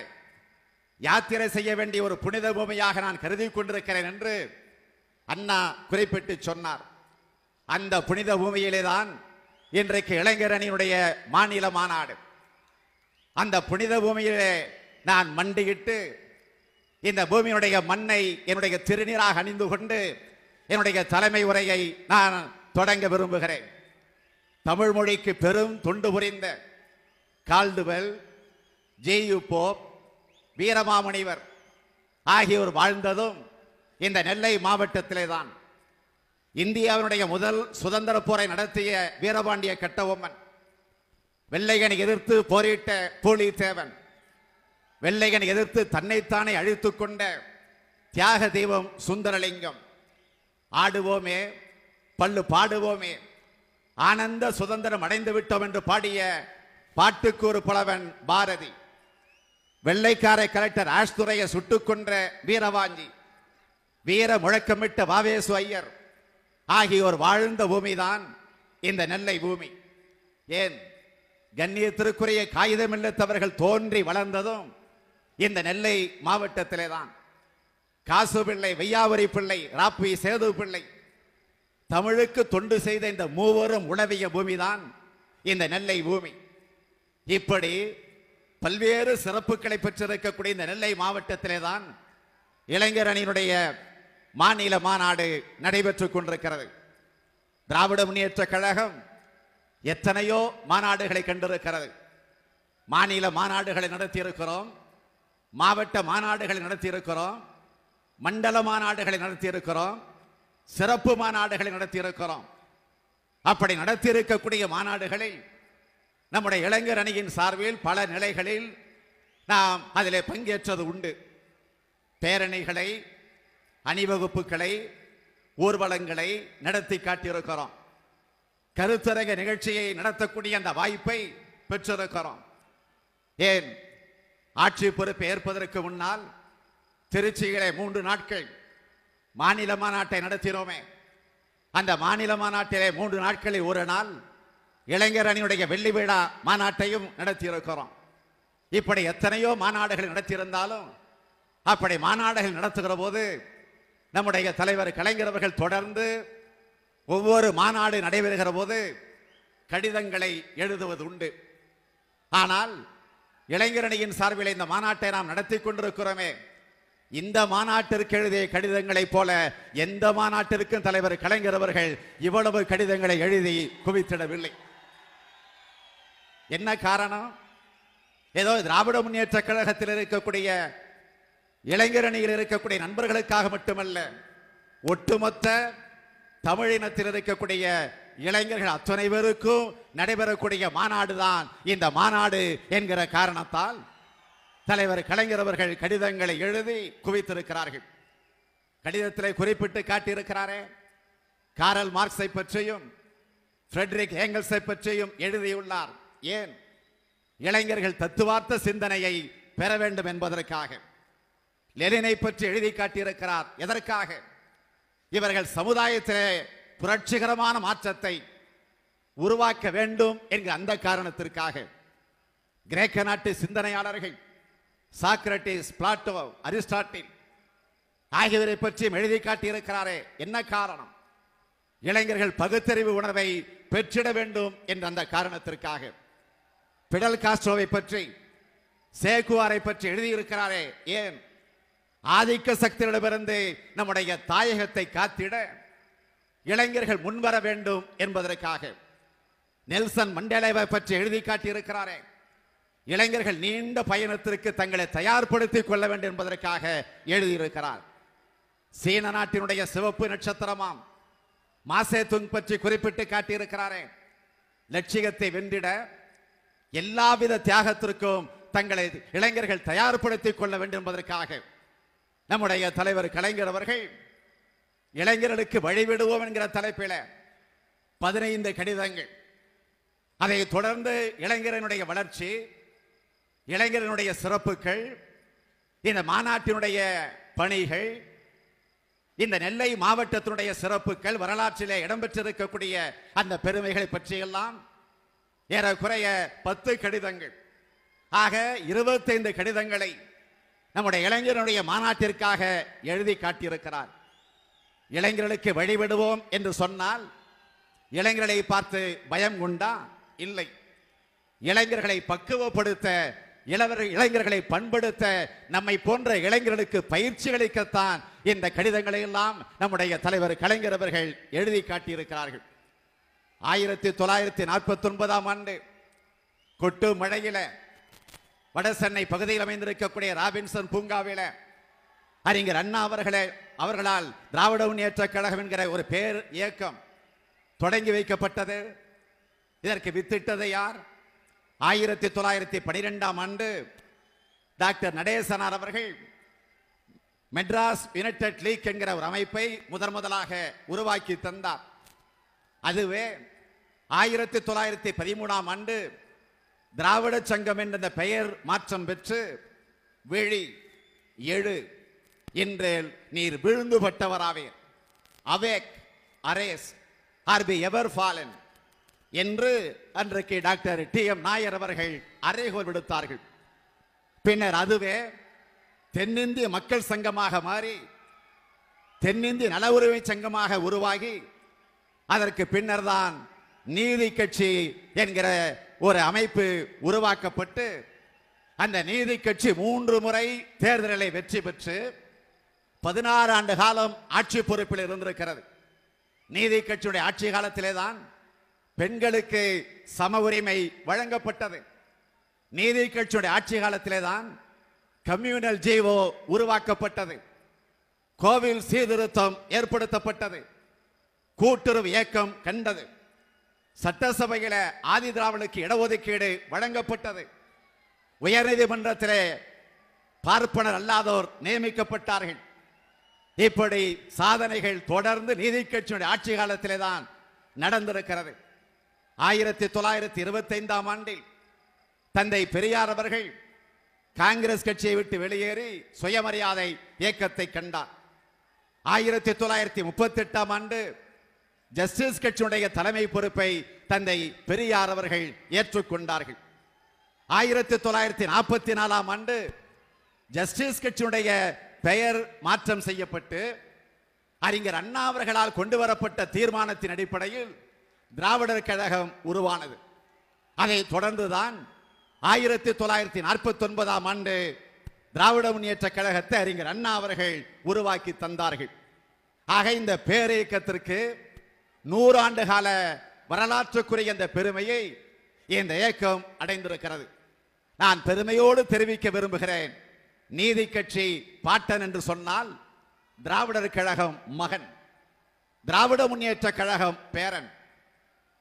யாத்திரை செய்ய வேண்டிய ஒரு புனித பூமியாக நான் கருதி கொண்டிருக்கிறேன் என்று அண்ணா குறிப்பிட்டு சொன்னார். அந்த புனித பூமியிலே தான் இன்றைக்கு இளைஞரணியினுடைய மாநில மாநாடு. அந்த புனித பூமியிலே நான் மண்டியிட்டு இந்த பூமியினுடைய மண்ணை என்னுடைய திருநீராக அணிந்து கொண்டு என்னுடைய தலைமை உரையை நான் தொடங்க விரும்புகிறேன். தமிழ் மொழிக்கு பெரும் தொண்டு புரிந்த கால்டுவெல் ஜேயு போப் வீரமாமுனிவர் ஆகியோர் வாழ்ந்ததும் இந்த நெல்லை மாவட்டத்திலே தான் இந்தியாவினுடைய முதல் சுதந்திர போரை நடத்திய வீரபாண்டிய கட்டபொம்மன் வெள்ளையனை எதிர்த்து போரிட்ட பூலித்தேவன் வெள்ளையனை எதிர்த்து தன்னைத்தானே அழித்து கொண்ட தியாக தெய்வம் சுந்தரலிங்கம். ஆடுவோமே பல்லு பாடுவோமே ஆனந்த சுதந்திரம் அடைந்து விட்டோம் என்று பாடிய பாட்டுக்கு ஒரு புலவன் பாரதி. வெள்ளைக்கார கலெக்டர் ஆஷ்துரையை சுட்டுக் கொன்ற வீரவாஞ்சி வீர முழக்கமிட்ட வாவேசு ஐயர் ஆகியோர் வாழ்ந்த பூமிதான் இந்த நெல்லை பூமி. ஏன்? கண்ணியத்திற்குரிய காகிதமில்லத்தவர்கள் தோன்றி வளர்ந்ததும் இந்த நெல்லை மாவட்டத்திலே தான் காசு பிள்ளை வையாவரி பிள்ளை ராப்பி சேது பிள்ளை தமிழுக்கு தொண்டு செய்த இந்த மூவரும் உணவிய பூமிதான் இந்த நெல்லை பூமி. இப்படி பல்வேறு சிறப்புகளை பெற்றிருக்கக்கூடிய இந்த நெல்லை மாவட்டத்திலே தான் இளைஞர் அணியினுடைய மாநில மாநாடு நடைபெற்றுக் கொண்டிருக்கிறது. திராவிட முன்னேற்ற கழகம் எத்தனையோ மாநாடுகளை கண்டிருக்கிறது. மாநில மாநாடுகளை நடத்தியிருக்கிறோம் மாவட்ட மாநாடுகளை நடத்தியிருக்கிறோம் மண்டல மாநாடுகளை நடத்தியிருக்கிறோம் சிறப்பு மாநாடுகளை நடத்தியிருக்கிறோம். அப்படி நடத்தியிருக்கக்கூடிய மாநாடுகளில் நம்முடைய இளைஞர் அணியின் சார்பில் பல நிலைகளில் நாம் அதிலே பங்கேற்றது உண்டு. பேரணிகளை அணிவகுப்புகளை ஊர்வலங்களை நடத்தி காட்டியிருக்கிறோம். கருத்தரங்க நிகழ்ச்சியை நடத்தக்கூடிய அந்த வாய்ப்பை பெற்றிருக்கிறோம். ஏன்? ஆட்சி பொறுப்பு ஏற்பதற்கு முன்னால் திருச்சியிலே மூன்று நாட்கள் மாநில மாநாட்டை நடத்தினோமே. அந்த மாநில மாநாட்டிலே மூன்று நாட்களில் ஒரு நாள் இளைஞர் அணியுடைய வெள்ளி விழா மாநாட்டையும் நடத்தியிருக்கிறோம். இப்படி எத்தனையோ மாநாடுகள் நடத்தியிருந்தாலும் அப்படி மாநாடுகள் நடத்துகிற போது நம்முடைய தலைவர் கலைஞர் அவர்கள் தொடர்ந்து ஒவ்வொரு மாநாடு நடைபெறுகிற போது கடிதங்களை எழுதுவது உண்டு. ஆனால் இளைஞரணியின் சார்பில் இந்த மாநாட்டை நாம் நடத்தி கொண்டிருக்கிறோமே. இந்த மாநாட்டிற்கு எழுதிய கடிதங்களைப் போல எந்த மாநாட்டிற்கும் தலைவர் கலைஞர் அவர்கள் இவ்வளவு கடிதங்களை எழுதி குவித்திடவில்லை. என்ன காரணம்? ஏதோ திராவிட முன்னேற்ற கழகத்தில் இருக்கக்கூடிய இளைஞரணியில் இருக்கக்கூடிய நண்பர்களுக்காக மட்டுமல்ல ஒட்டுமொத்த தமிழினத்தில் இருக்கக்கூடிய இளைஞர்கள் அத்தனை பேருக்கும் நடைபெறக்கூடிய மாநாடு தான் இந்த மாநாடு என்கிற காரணத்தால் தலைவர் கலைஞர் அவர்கள் கடிதங்களை எழுதி குவித்திருக்கிறார்கள். கடிதத்தில் குறிப்பிட்டு காட்டியிருக்கிறாரே காரல் மார்க்ஸை பற்றியும் ஃப்ரெட்ரிக் ஏங்கல்ஸை பற்றியும் எழுதியுள்ளார். ஏன்? இளைஞர்கள் தத்துவார்த்த சிந்தனையை பெற வேண்டும் என்பதற்காக. லெனினை பற்றி எழுதி காட்டியிருக்கிறார். எதற்காக? இவர்கள் சமுதாயத்திலே புரட்சிகரமான மாற்றத்தை உருவாக்க வேண்டும் என்கிற அந்த காரணத்திற்காக. கிரேக்க நாட்டு சிந்தனையாளர்கள் சாக்ரட்டிஸ் பிளாட்டோ அரிஸ்டாட்டில் ஆகியவரை பற்றியும் எழுதி காட்டியிருக்கிறாரே. என்ன காரணம்? இளைஞர்கள் பகுத்தறிவு உணர்வை பெற்றிட வேண்டும் என்ற அந்த காரணத்திற்காக. பிடல் காஸ்ட்ரோவை பற்றி சேகுவாரை பற்றி எழுதியிருக்கிறாரே ஏன்? ஆதிக்க சக்திகளிடமிருந்து நம்முடைய தாயகத்தை காத்திட இளைஞர்கள் முன்வர வேண்டும் என்பதற்காக நெல்சன் மண்டேலாவை பற்றி எழுதி காட்டியிருக்கிறாரே. இளைஞர்கள் நீண்ட பயணத்திற்கு தங்களை தயார்படுத்திக் கொள்ள வேண்டும் என்பதற்காக எழுதியிருக்கிறார். சீன நாட்டினுடைய சிவப்பு நட்சத்திரமாம். மாசே துங் பற்றி குறிப்பிட்டு காட்டியிருக்கிறாரே. லட்சியத்தை வென்றிட எல்லாவித தியாகத்திற்கும் தங்களை இளைஞர்கள் தயார்படுத்திக் கொள்ள வேண்டும் என்பதற்காக நம்முடைய தலைவர் கலைஞர் அவர்கள் இளைஞர்களுக்கு வழிவிடுவோம் என்கிற தலைப்பில பதினைந்து கடிதங்கள். அதை தொடர்ந்து இளைஞரனுடைய வளர்ச்சி இளைஞரனுடைய சிறப்புகள் இந்த மாநாட்டினுடைய பணிகள் இந்த நெல்லை மாவட்டத்தினுடைய சிறப்புகள் வரலாற்றிலே இடம்பெற்றிருக்கக்கூடிய அந்த பெருமைகளை பற்றியெல்லாம் ஏறக்குறைய பத்து கடிதங்கள். ஆக இருபத்தைந்து கடிதங்களை நம்முடைய இளைஞருடைய மாநாட்டிற்காக எழுதி காட்டியிருக்கிறார். இளைஞர்களுக்கு வழிவிடுவோம் என்று சொன்னால் இளைஞர்களை பார்த்து பயம் உண்டா? இல்லை. இளைஞர்களை பக்குவப்படுத்த இளவர் இளைஞர்களை பண்படுத்த நம்மை போன்ற இளைஞர்களுக்கு பயிற்சி அளிக்கத்தான் இந்த கடிதங்களை எல்லாம் நம்முடைய தலைவர் கலைஞர் அவர்கள் எழுதி காட்டியிருக்கிறார்கள். ஆயிரத்தி தொள்ளாயிரத்தி நாற்பத்தி ஒன்பதாம் ஆண்டு கொட்டு மழையில வடசென்னை பகுதியில் அமைந்திருக்கக்கூடிய ராபின்சன் பூங்காவில அறிஞர் அண்ணா அவர்களே அவர்களால் திராவிட முன்னேற்ற கழகம் என்கிற ஒரு பேர் இயக்கம் தொடங்கி வைக்கப்பட்டது. இதற்கு வித்திட்டது யார்? ஆயிரத்தி தொள்ளாயிரத்தி பனிரெண்டாம் ஆண்டு டாக்டர் நடேசனார் அவர்கள் மெட்ராஸ் யுனைடெட் லீக் என்கிற ஒரு அமைப்பை முதன் முதலாக உருவாக்கி தந்தார். அதுவே ஆயிரத்தி தொள்ளாயிரத்தி பதிமூணாம் ஆண்டு திராவிட சங்கம் என்ற பெயர் மாற்றம் பெற்று விழி எழு இன்று நீர் விழுந்துபட்டவராவே awake arise or be ever fallen என்று அன்றைக்கு டாக்டர் டி எம் நாயர் அவர்கள் அறைகோல் விடுத்தார்கள். பின்னர் அதுவே தென்னிந்திய மக்கள் சங்கமாக மாறி தென்னிந்திய நல உரிமை சங்கமாக உருவாகி அதற்கு பின்னர் தான் நீதி கட்சி என்கிற ஒரு அமைப்பு உருவாக்கப்பட்டு அந்த நீதி கட்சி மூன்று முறை தேர்தலை வெற்றி பெற்று பதினாறு ஆண்டு காலம் ஆட்சி பொறுப்பில் இருந்திருக்கிறது. நீதி கட்சியுடைய ஆட்சி காலத்திலே தான் பெண்களுக்கு சம உரிமை வழங்கப்பட்டது. நீதி கட்சியுடைய ஆட்சி காலத்திலே தான் கம்யூனல் ஜீவோ உருவாக்கப்பட்டது. கோவில் சீர்திருத்தம் ஏற்படுத்தப்பட்டது. கூட்டுறவு இயக்கம் கண்டது. சட்டசபையில ஆதி திராவிடனுக்கு இடஒதுக்கீடு வழங்கப்பட்டது. உயர்நீதிமன்றத்திலே பார்ப்பனர் அல்லாதோர் நியமிக்கப்பட்டார்கள். இப்படி சாதனைகள் தொடர்ந்து நீதி கட்சியுடைய ஆட்சி காலத்திலே தான் நடந்திருக்கிறது. ஆயிரத்தி தொள்ளாயிரத்தி இருபத்தி ஐந்தாம் ஆண்டில் தந்தை பெரியார் அவர்கள் காங்கிரஸ் கட்சியை விட்டு வெளியேறி சுயமரியாதை இயக்கத்தை கண்டார். ஆயிரத்தி தொள்ளாயிரத்தி முப்பத்தி எட்டாம் ஆண்டு ஜஸ்டிஸ் கட்சியுடைய தலைமை பொறுப்பை தந்தை பெரியார் அவர்கள் ஏற்றுக்கொண்டார்கள். ஆயிரத்தி தொள்ளாயிரத்தி நாற்பத்தி நாலாம் ஆண்டு ஜஸ்டிஸ் கட்சியுடைய பெயர் மாற்றம் செய்யப்பட்டு அறிஞர் அண்ணா அவர்களால் கொண்டு வரப்பட்ட தீர்மானத்தின் அடிப்படையில் திராவிடர் கழகம் உருவானது. அதை தொடர்ந்துதான் ஆயிரத்தி தொள்ளாயிரத்தி நாற்பத்தி ஒன்பதாம் ஆண்டு திராவிட முன்னேற்ற கழகத்தை அறிஞர் அண்ணா அவர்கள் உருவாக்கி தந்தார்கள். ஆக இந்த பேரியக்கத்திற்கு நூறாண்டு கால வரலாற்றுக்குரிய இந்த பெருமையை இந்த இயக்கம் அடைந்திருக்கிறது. நான் பெருமையோடு தெரிவிக்க விரும்புகிறேன். நீதி கட்சி பாட்டன் என்று சொன்னால் திராவிடர் கழகம் மகன் திராவிட முன்னேற்ற கழகம் பேரன்.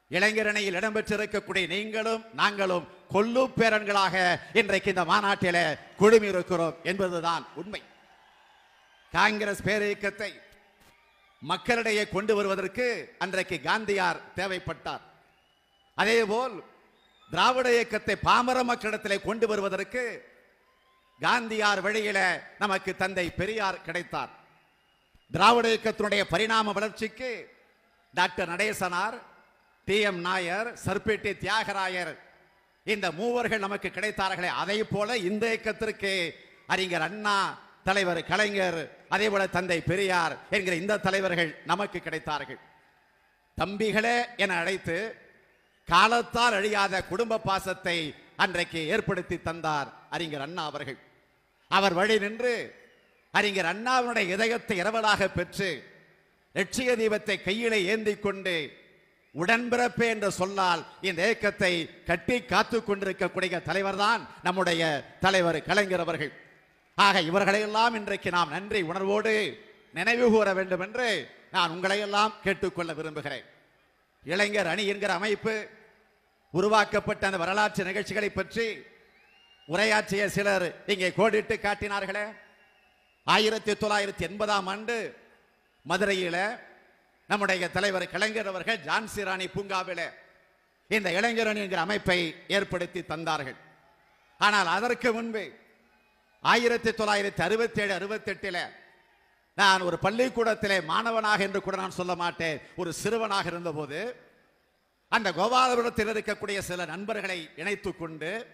இளைஞரணியில் இடம்பெற்றிருக்கக்கூடிய நீங்களும் நாங்களும் கொல்லு பேரன்களாக இன்றைக்கு இந்த மாநாட்டில குழுமி இருக்கிறோம் என்பதுதான் உண்மை. காங்கிரஸ் பேரியக்கத்தை மக்களிடையே கொண்டு வருவதற்கு அன்றைக்கு காந்தியார் தேவைப்பட்டார். அதேபோல் திராவிட இயக்கத்தை பாமர மக்களிடத்திலே கொண்டு வருவதற்கு காந்தியார் வழியில நமக்கு தந்தை பெரியார் கிடைத்தார். திராவிட இயக்கத்தினுடைய பரிணாம வளர்ச்சிக்கு doctor Natesanar T M Nair சர்பேட்டி Thiyagarayar இந்த மூவர்கள் நமக்கு கிடைத்தார்களே. அதே போல இந்த இயக்கத்திற்கு அறிஞர் அண்ணா தலைவர் கலைஞர் அதே போல தந்தை பெரியார் என்கிற இந்த தலைவர்கள் நமக்கு கிடைத்தார்கள். தம்பிகளே என அழைத்து காலத்தால் அழியாத குடும்ப பாசத்தை அன்றைக்கு ஏற்படுத்தி தந்தார் அறிஞர் அண்ணா அவர்கள். அவர் வழி நின்று அறிஞர் அண்ணாவினுடைய இதயத்தை இரவலாக பெற்று லட்சிய தீபத்தை கையிலே ஏந்தி கொண்டு உடன்பிறப்பே என்று சொன்னால் இந்த இயக்கத்தை கட்டி காத்து கொண்டிருக்கக்கூடிய தலைவர்தான் நம்முடைய தலைவர் கலைஞர் அவர்கள். ஆக இவர்களையெல்லாம் இன்றைக்கு நாம் நன்றி உணர்வோடு நினைவு கூற வேண்டும் என்று நான் உங்களையெல்லாம் கேட்டுக்கொள்ள விரும்புகிறேன். இளைஞர் அணி என்கிற அமைப்பு உருவாக்கப்பட்ட அந்த வரலாற்று நிகழ்ச்சிகளை பற்றி உரையாற்றிய சிலர் இங்கே கோடிட்டு காட்டினார்களே. ஆயிரத்தி தொள்ளாயிரத்தி எண்பதாம் ஆண்டு மதுரையில் நம்முடைய தலைவர் கலைஞர் அவர்கள் ஜான்சி ராணி பூங்காவில் இந்த இளைஞரணி என்கிற அமைப்பை ஏற்படுத்தி தந்தார்கள். ஆனால் அதற்கு முன்பு ஆயிரத்தி தொள்ளாயிரத்தி அறுபத்தி ஏழு நான் ஒரு பள்ளிக்கூடத்திலே மாணவனாக என்று கூட நான் சொல்ல மாட்டேன். ஒரு சிறுவனாக இருந்தபோது அந்த கோபாலபுரத்தில் இருக்கக்கூடிய சில நண்பர்களை இணைத்து கொண்டு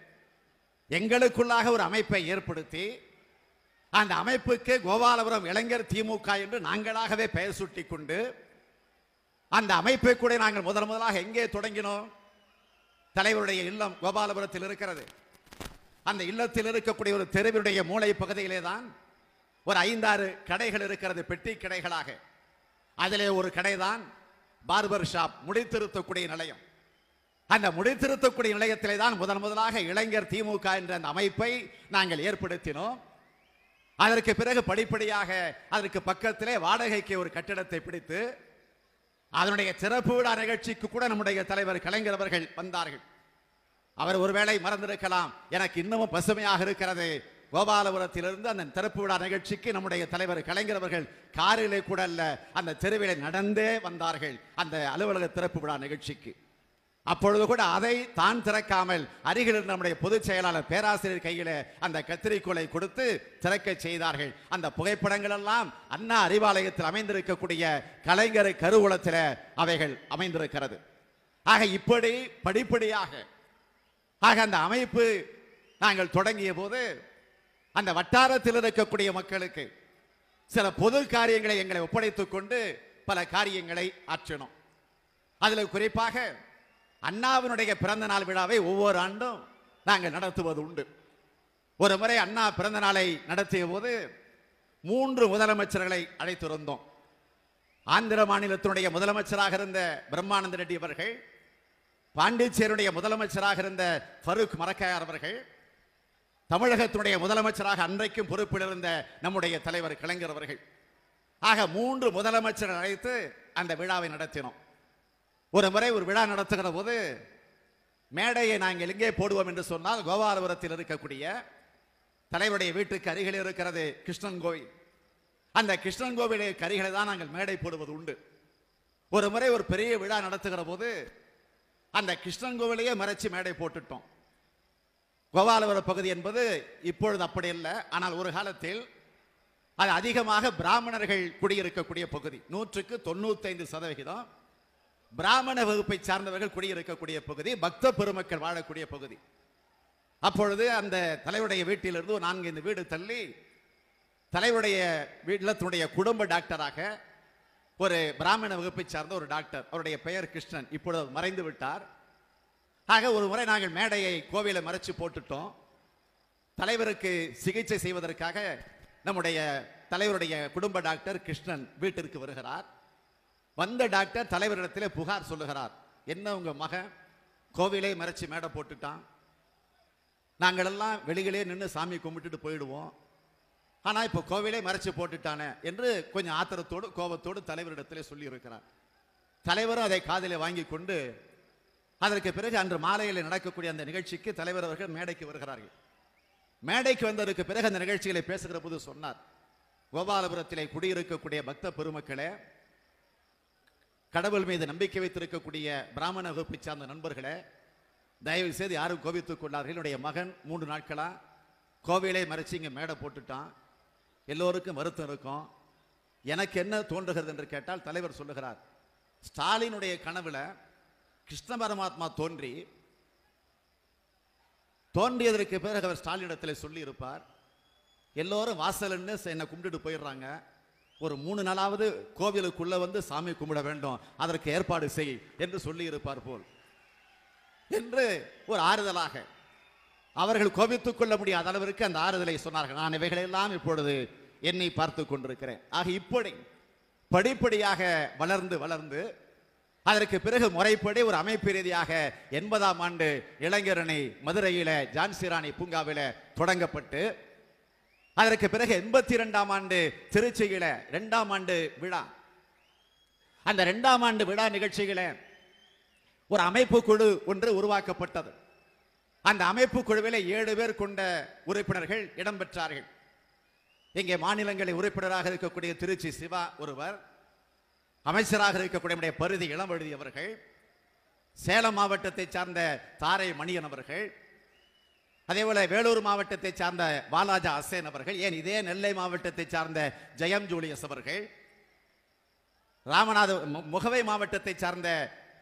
எங்களுக்குள்ளாக ஒரு அமைப்பை ஏற்படுத்தி அந்த அமைப்புக்கு கோபாலபுரம் இளைஞர் திமுக என்று நாங்களாகவே பெயர் சுட்டி கொண்டு அந்த அமைப்பை கூட நாங்கள் முதன் முதலாக எங்கே தொடங்கினோம்? தலைவருடைய இல்லம் கோபாலபுரத்தில் இருக்கிறது. அந்த இல்லத்தில் இருக்கக்கூடிய ஒரு தெருவினுடைய மூளை பகுதியிலே தான் ஒரு ஐந்தாறு கடைகள் இருக்கிறது பெட்டி கடைகளாக. அதிலே ஒரு கடை தான் பார்பர் ஷாப் முடித்திருத்தக்கூடிய நிலையம். அந்த முடித்திருத்தக்கூடிய நிலையத்திலே தான் முதன் முதலாக இளைஞர் திமுக என்ற அந்த அமைப்பை நாங்கள் ஏற்படுத்தினோம். அதற்கு பிறகு படிப்படியாக அதற்கு பக்கத்திலே வாடகைக்கு ஒரு கட்டிடத்தை பிடித்து அதனுடைய சிறப்பு விழா நிகழ்ச்சிக்கு கூட நம்முடைய தலைவர் கலைஞர் அவர்கள் வந்தார்கள். அவர் ஒருவேளை மறந்திருக்கலாம். எனக்கு இன்னமும் பசுமையாக இருக்கிறது. கோபாலபுரத்திலிருந்து அந்த திறப்பு விழா நிகழ்ச்சிக்கு நம்முடைய தலைவர் கலைஞர் அவர்கள் காரிலே கூட அல்ல அந்த தெருவிலே நடந்தே வந்தார்கள் அந்த அலுவலக திறப்பு விழா நிகழ்ச்சிக்கு. அப்பொழுது கூட அதை தான் திறக்காமல் அருகில் இருந்த நம்முடைய பொதுச் செயலாளர் பேராசிரியர் கையில அந்த கத்திரிக்கோலை கொடுத்து திறக்க செய்தார்கள். அந்த புகைப்படங்கள் எல்லாம் அண்ணா அறிவாலயத்தில் அமைந்திருக்கக்கூடிய கலைஞர் கருவூலத்தில் அவைகள் அமைந்திருக்கிறது. ஆக இப்படி படிப்படியாக ஆக அந்த அமைப்பு நாங்கள் தொடங்கிய போது அந்த வட்டாரத்தில் இருக்கக்கூடிய மக்களுக்கு சில பொது காரியங்களை எங்களை ஒப்படைத்துக் கொண்டு பல காரியங்களை ஆற்றினோம். அதில் குறிப்பாக அண்ணாவினுடைய பிறந்த நாள் விழாவை ஒவ்வொரு ஆண்டும் நாங்கள் நடத்துவது உண்டு. ஒரு முறை அண்ணா பிறந்த நாளை நடத்திய போது மூன்று முதலமைச்சர்களை அழைத்திருந்தோம். ஆந்திர மாநிலத்தினுடைய முதலமைச்சராக இருந்த பிரம்மானந்த ரெட்டி அவர்கள் பாண்டிச்சேரியுடைய முதலமைச்சராக இருந்த ஃபரூக் மரக்காயார் அவர்கள் தமிழகத்தினுடைய முதலமைச்சராக அன்றைக்கும் பொறுப்பில் இருந்த நம்முடைய தலைவர் கலைஞர் அவர்கள். ஆக மூன்று முதலமைச்சர் அழைத்து அந்த விழாவை நடத்தினோம். ஒரு முறை ஒரு விழா நடத்துகிற போது மேடையை நாங்கள் எங்கே போடுவோம் என்று சொன்னால் கோபாலபுரத்தில் இருக்கக்கூடிய தலைவருடைய வீட்டுக்கு அருகில் இருக்கிறது கிருஷ்ணன் கோவில். அந்த கிருஷ்ணன் கோவிலுக்கு அருகிலே தான் நாங்கள் மேடை போடுவது உண்டு. ஒரு முறை ஒரு பெரிய விழா நடத்துகிற போது அந்த கிருஷ்ணன் கோவிலையே மறைச்சு மேடை போட்டுட்டோம். கோபாலபுர பகுதி என்பது இப்பொழுது அப்படி இல்லை. ஆனால் ஒரு காலத்தில் அது அதிகமாக பிராமணர்கள் குடியிருக்கக்கூடிய பகுதி. நூற்றுக்கு தொண்ணூத்தைந்து சதவிகிதம் பிராமண வகுப்பை சார்ந்தவர்கள் குடியிருக்கக்கூடிய பகுதி. பக்த பெருமக்கள் வாழக்கூடிய பகுதி. அப்பொழுது அந்த தலைவருடைய வீட்டிலிருந்து ஒரு நான்கு இந்த வீடு தள்ளி தலைவருடைய இல்லத்தினுடைய குடும்ப டாக்டராக ஒரு பிராமண வகுப்பை சார்ந்த ஒரு டாக்டர். அவருடைய பெயர் கிருஷ்ணன். இப்பொழுது மறைந்து விட்டார். ஆக ஒரு முறை நாங்கள் மேடையை கோவிலை மறைச்சு போட்டுட்டோம். தலைவருக்கு சிகிச்சை செய்வதற்காக நம்முடைய தலைவருடைய குடும்ப டாக்டர் கிருஷ்ணன் வீட்டிற்கு வருகிறார். வந்த டாக்டர் தலைவரிடத்தில் புகார் சொல்லுகிறார். என்ன உங்கள் மகன்? கோவிலை மறைச்சு மேடை போட்டுட்டான். நாங்களெல்லாம் வெளியிலே நின்று சாமி கும்பிட்டுட்டு போயிடுவோம். ஆனா இப்போ கோவிலை மறைச்சு போட்டுட்டானே என்று கொஞ்சம் ஆத்திரத்தோடு கோபத்தோடு தலைவரிடத்திலே சொல்லியிருக்கிறார். தலைவரும் அதை காதிலே வாங்கி கொண்டு அதற்கு பிறகு அன்று மாலையில் நடக்கக்கூடிய அந்த நிகழ்ச்சிக்கு தலைவர் அவர்கள் மேடைக்கு வருகிறார்கள். மேடைக்கு வந்ததற்கு பிறகு அந்த நிகழ்ச்சிகளை பேசுகிற போது சொன்னார் கோபாலபுரத்திலே குடியிருக்கக்கூடிய பக்த பெருமக்களே கடவுள் மீது நம்பிக்கை வைத்திருக்கக்கூடிய பிராமண வகுப்பை சார்ந்த நண்பர்களே தயவு செய்து யாரும் கோபித்துக் கொண்டார்கள் என்னுடைய மகன் மூன்று நாட்களா கோவிலை மறைச்சி இங்கே மேடை போட்டுட்டான். எல்லோருக்கும் வருத்தம் இருக்கும். எனக்கு என்ன தோன்றுகிறது என்று கேட்டால் தலைவர் சொல்லுகிறார் ஸ்டாலினுடைய கனவில் கிருஷ்ண பரமாத்மா தோன்றி தோன்றியதற்கு பிறகு அவர் ஸ்டாலினிடத்தில் சொல்லி சொல்லியிருப்பார் எல்லோரும் வாசல்னு என்னை கும்பிட்டுட்டு போயிடுறாங்க. ஒரு மூணு நாளாவது கோவிலுக்குள்ளே வந்து சாமி கும்பிட வேண்டும் அதற்கு ஏற்பாடு செய் என்று சொல்லி இருப்பார் போல். என்று ஒரு ஆறுதலாக அவர்கள் கோபித்துக் கொள்ள முடியாத அளவிற்கு அந்த ஆறுதலை சொன்னார்கள். நான் இவைகளெல்லாம் இப்பொழுது எண்ணி பார்த்து கொண்டிருக்கிறேன். ஆக இப்படி படிப்படியாக வளர்ந்து வளர்ந்து அதற்கு பிறகு முறைப்படி ஒரு அமைப்பு ரீதியாக எண்பதாம் ஆண்டு இளைஞரணி மதுரையில ஜான்சிராணி பூங்காவில தொடங்கப்பட்டு அதற்கு பிறகு எண்பத்தி இரண்டாம் ஆண்டு திருச்சியில இரண்டாம் ஆண்டு விழா. அந்த இரண்டாம் ஆண்டு விழா நிகழ்ச்சியில ஒரு அமைப்பு குழு ஒன்று உருவாக்கப்பட்டது. அந்த அமைப்பு குழுவில் ஏழு பேர் கொண்ட உறுப்பினர்கள் இடம்பெற்றார்கள். இங்கே மாநிலங்களில் உறுப்பினராக இருக்கக்கூடிய திருச்சி சிவா ஒருவர் அமைச்சராக இருக்கக்கூடிய பருதி இளவழுதி அவர்கள் சேலம் மாவட்டத்தை சார்ந்த தாரை மணியன் அவர்கள் அதே போல வேலூர் மாவட்டத்தை சார்ந்த பாலாஜா அசேன் அவர்கள் ஏன் இதே நெல்லை மாவட்டத்தை சார்ந்த ஜெயம் ஜூலியஸ் அவர்கள் ராமநாத முகவை மாவட்டத்தை சார்ந்த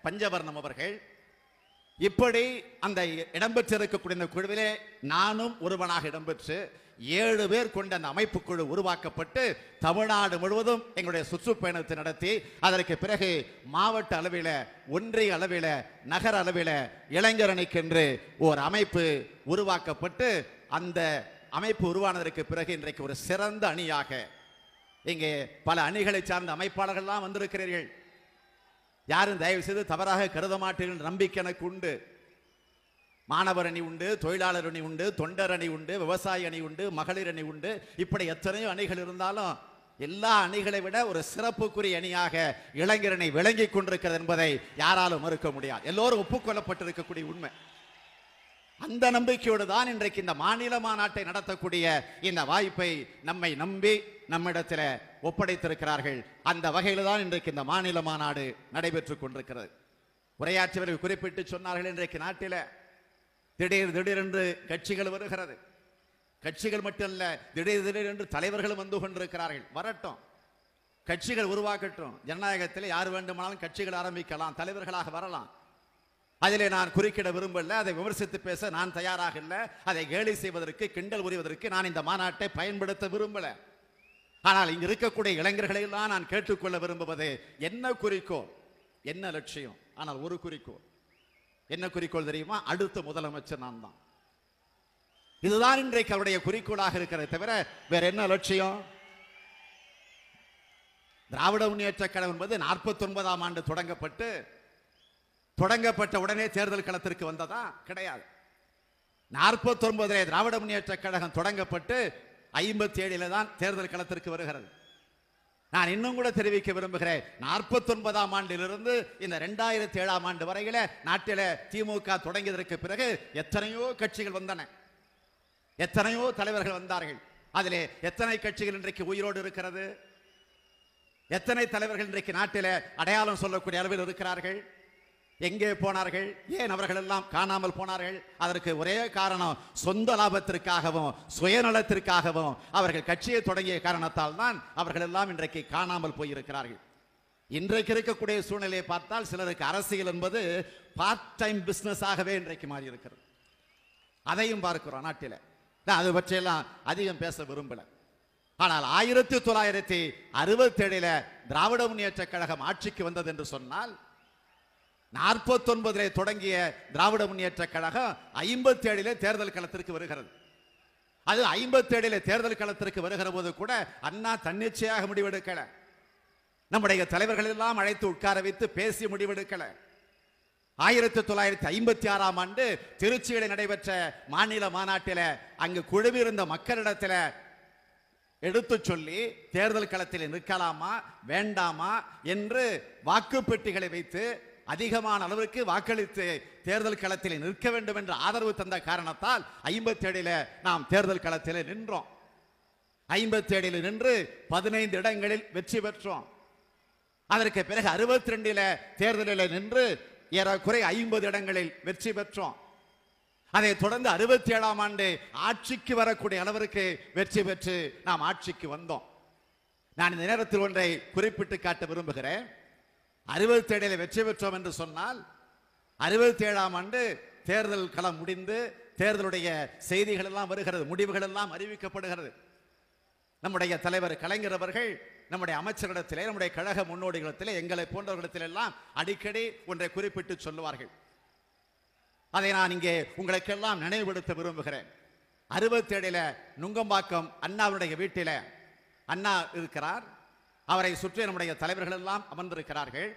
பஞ்சவர்ணம் அவர்கள் இப்படி அந்த இடம்பெற்றிருக்கக்கூடிய இந்த குழுவிலே நானும் ஒருவனாக இடம்பெற்று ஏழு பேர் கொண்ட அந்த அமைப்பு குழு உருவாக்கப்பட்டு தமிழ்நாடு முழுவதும் எங்களுடைய சுற்றுப்பயணத்தை நடத்தி அதற்கு பிறகு மாவட்ட அளவில் ஒன்றிய அளவில் நகர அளவில் இளைஞர் அணிக்கென்று ஒரு அமைப்பு உருவாக்கப்பட்டு அந்த அமைப்பு உருவானதற்கு பிறகு இன்றைக்கு ஒரு சிறந்த அணியாக இங்கே பல அணிகளை சார்ந்த அமைப்பாளர்கள்லாம் வந்திருக்கிறீர்கள். யாரும் தயவு செய்து தவறாக கருத மாட்டீர்கள். நம்பிக்கை எனக்கு உண்டு. மாணவர் அணி உண்டு தொழிலாளர் அணி உண்டு தொண்டர் அணி உண்டு விவசாய அணி உண்டு மகளிர் அணி உண்டு. இப்படி எத்தனையோ அணிகள் இருந்தாலும் எல்லா அணிகளை விட ஒரு சிறப்புக்குரிய அணியாக இளைஞரணி விளங்கிக் கொண்டிருக்கிறது என்பதை யாராலும் மறுக்க முடியாது. எல்லோரும் ஒப்புக்கொள்ளப்பட்டிருக்கக்கூடிய உண்மை. அந்த நம்பிக்கையோடு தான் இன்றைக்கு இந்த மாநில மாநாட்டை நடத்தக்கூடிய இந்த வாய்ப்பை நம்மை நம்பி நம்மிடத்தில் ஒப்படைத்திருக்கிறார்கள். அந்த வகையில் தான் இன்றைக்கு இந்த மாநில மாநாடு நடைபெற்றுக் கொண்டிருக்கிறது. உரையாற்றியவர்கள் குறிப்பிட்டு சொன்னார்கள் இன்றைக்கு நாட்டில். திடீர் திடீரென்று கட்சிகள் வருகிறது. கட்சிகள் மட்டுமல்ல திடீர் திடீரென்று தலைவர்களும் வந்து கொண்டிருக்கிறார்கள். வரட்டும். கட்சிகள் உருவாக்கட்டும் ஜனநாயகத்தில் யார் வேண்டுமானாலும் கட்சிகள் ஆரம்பிக்கலாம் தலைவர்களாக வரலாம். அதிலே நான் குறுக்கிட விரும்பல அதை விமர்சித்து பேச நான் தயாராக இல்லை. அதை கேலி செய்வதற்கு கிண்டல் உரிவதற்கு நான் இந்த மாநாட்டை பயன்படுத்த விரும்பலை. ஆனால் இங்கு இருக்கக்கூடிய இளைஞர்களை எல்லாம் நான் கேட்டுக்கொள்ள விரும்புவது என்ன குறிக்கோள்? என்ன லட்சியம்? ஆனால் ஒரு குறிக்கோள். என்ன குறிக்கோள் தெரியுமா? அடுத்த முதலமைச்சர் நான் தான். இதுதான் இன்றைக்கு அவருடைய குறிக்கோளாக இருக்கிறது தவிர வேற என்ன லட்சியம்? திராவிட முன்னேற்ற கழகம் என்பது நாற்பத்தி ஒன்பதாம் ஆண்டு தொடங்கப்பட்டு தொடங்கப்பட்ட உடனே தேர்தல் களத்திற்கு வந்ததா? கிடையாது. நாற்பத்தி ஒன்பதிலே திராவிட முன்னேற்ற கழகம் தொடங்கப்பட்டு ஐம்பத்தி ஏழில் தான் தேர்தல் களத்திற்கு வருகிறது. நான் இன்னும் கூட தெரிவிக்க விரும்புகிறேன். நாற்பத்தி ஒன்பதாம் ஆண்டிலிருந்து இந்த ரெண்டாயிரத்தி ஏழாம் ஆண்டு வரையில நாட்டில திமுக தொடங்கியதற்கு பிறகு எத்தனையோ கட்சிகள் வந்தன. எத்தனையோ தலைவர்கள் வந்தார்கள். அதிலே எத்தனை கட்சிகள் இன்றைக்கு உயிரோடு இருக்கிறது? எத்தனை தலைவர்கள் இன்றைக்கு நாட்டில அடையாளம் சொல்லக்கூடிய அளவில் இருக்கிறார்கள்? எங்கே போனார்கள்? ஏன் அவர்கள் எல்லாம் காணாமல் போனார்கள்? அதற்கு ஒரே காரணம் சொந்த லாபத்திற்காகவும் சுயநலத்திற்காகவும் அவர்கள் கட்சியை தொடங்கிய காரணத்தால் தான் அவர்கள் எல்லாம் இன்றைக்கு காணாமல் போயிருக்கிறார்கள். இன்றைக்கு இருக்கக்கூடிய சூழ்நிலையை பார்த்தால் சிலருக்கு அரசியல் என்பது பார்ட் டைம் பிசினஸ் ஆகவே இன்றைக்கு மாறி இருக்கிறது அதையும் பார்க்கிறோம் நாட்டில். நான் அது பற்றியெல்லாம் அதிகம் பேச விரும்பல. ஆனால் ஆயிரத்தி தொள்ளாயிரத்தி அறுபத்தேழில் திராவிட முன்னேற்ற கழகம் ஆட்சிக்கு வந்தது என்று சொன்னால் நாற்பத்தொன்பதிலே தொடங்கிய திராவிட முன்னேற்ற கழகம் ஐம்பத்தி ஏழிலே தேர்தல் களத்திற்கு வருகிறது. அது ஐம்பத்தி ஏழிலே தேர்தல் களத்திற்கு வருகிற போது கூட அண்ணா தன்னிச்சையாக முடிவெடுக்கல. நம்முடைய தலைவர்கள் எல்லாம் அழைத்து உட்கார வைத்து பேசி முடிவெடுக்கல. ஆயிரத்தி தொள்ளாயிரத்தி ஐம்பத்தி ஆறாம் ஆண்டு திருச்சியில் நடைபெற்ற மாநில மாநாட்டில அங்கு குழுவிருந்த மக்களிடத்தில் எடுத்து சொல்லி தேர்தல் களத்தில் நிற்கலாமா வேண்டாமா என்று வாக்குப்பெட்டிகளை வைத்து அதிகமான அளவிற்கு வாக்களித்து தேர்தல் களத்தில் நிற்க வேண்டும் என்று ஆதரவு தந்த காரணத்தால் ஐம்பத்தி ஏழில் நாம் தேர்தல் களத்தில் நின்றோம். ஐம்பத்தி ஏழில் நின்று பதினைந்து இடங்களில் வெற்றி பெற்றோம். அதற்கு பிறகு அறுபத்தி ரெண்டில் தேர்தலில் நின்று ஏறக்குறை ஐம்பது இடங்களில் வெற்றி பெற்றோம். அதை தொடர்ந்து அறுபத்தி ஏழாம் ஆண்டு ஆட்சிக்கு வரக்கூடிய அளவிற்கு வெற்றி பெற்று நாம் ஆட்சிக்கு வந்தோம். நான் இந்த நேரத்தில் ஒன்றை குறிப்பிட்டு காட்ட விரும்புகிறேன். அறுபத்தி ஏழில் வெற்றி பெற்றோம் என்று சொன்னால் அறுபத்தி ஏழாம் ஆண்டு தேர்தல் களம் முடிந்து தேர்தலுடைய செய்திகள் எல்லாம் வருகிறது முடிவுகள் எல்லாம் அறிவிக்கப்படுகிறது. நம்முடைய தலைவர் கலைஞர் அவர்கள் நம்முடைய அமைச்சரிடத்திலே நம்முடைய கழக முன்னோடிகளிடத்திலே எங்களை போன்றவர்களிடத்திலெல்லாம் அடிக்கடி ஒன்றை குறிப்பிட்டு சொல்லுவார்கள். அதை நான் இங்கே உங்களுக்கெல்லாம் நினைவுபடுத்த விரும்புகிறேன். அறுபத்தி ஏழில நுங்கம்பாக்கம் அண்ணாவுடைய வீட்டில அண்ணா இருக்கிறார். அவரை சுற்றி நம்முடைய தலைவர்கள் எல்லாம் அமர்ந்திருக்கிறார்கள்.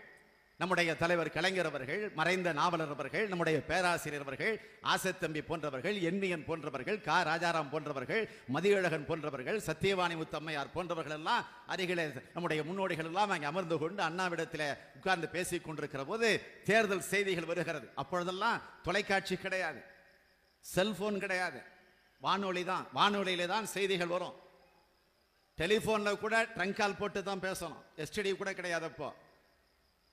நம்முடைய தலைவர் கலைஞர் அவர்கள் மறைந்த நாவலர் அவர்கள் நம்முடைய பேராசிரியர் அவர்கள் ஆசத்தம்பி போன்றவர்கள் எண்ணியன் போன்றவர்கள் கா. ராஜாராம் போன்றவர்கள் மதியழகன் போன்றவர்கள் சத்தியவாணி முத்தம்மையார் போன்றவர்கள் எல்லாம் அருகிலே நம்முடைய முன்னோடிகள் எல்லாம் அங்கே அமர்ந்து கொண்டு அண்ணாவிடத்தில் உட்கார்ந்து பேசிக் கொண்டிருக்கிற போது தேர்தல் செய்திகள் வருகிறது. அப்பொழுதெல்லாம் தொலைக்காட்சி கிடையாது. செல்போன் கிடையாது. வானொலி தான். வானொலியிலே தான் செய்திகள் வரும். டெலிஃபோனில் கூட ட்ரங்க் கால் போட்டு தான் பேசணும் எஸ்டிடி கூட கிடையாது அப்போ.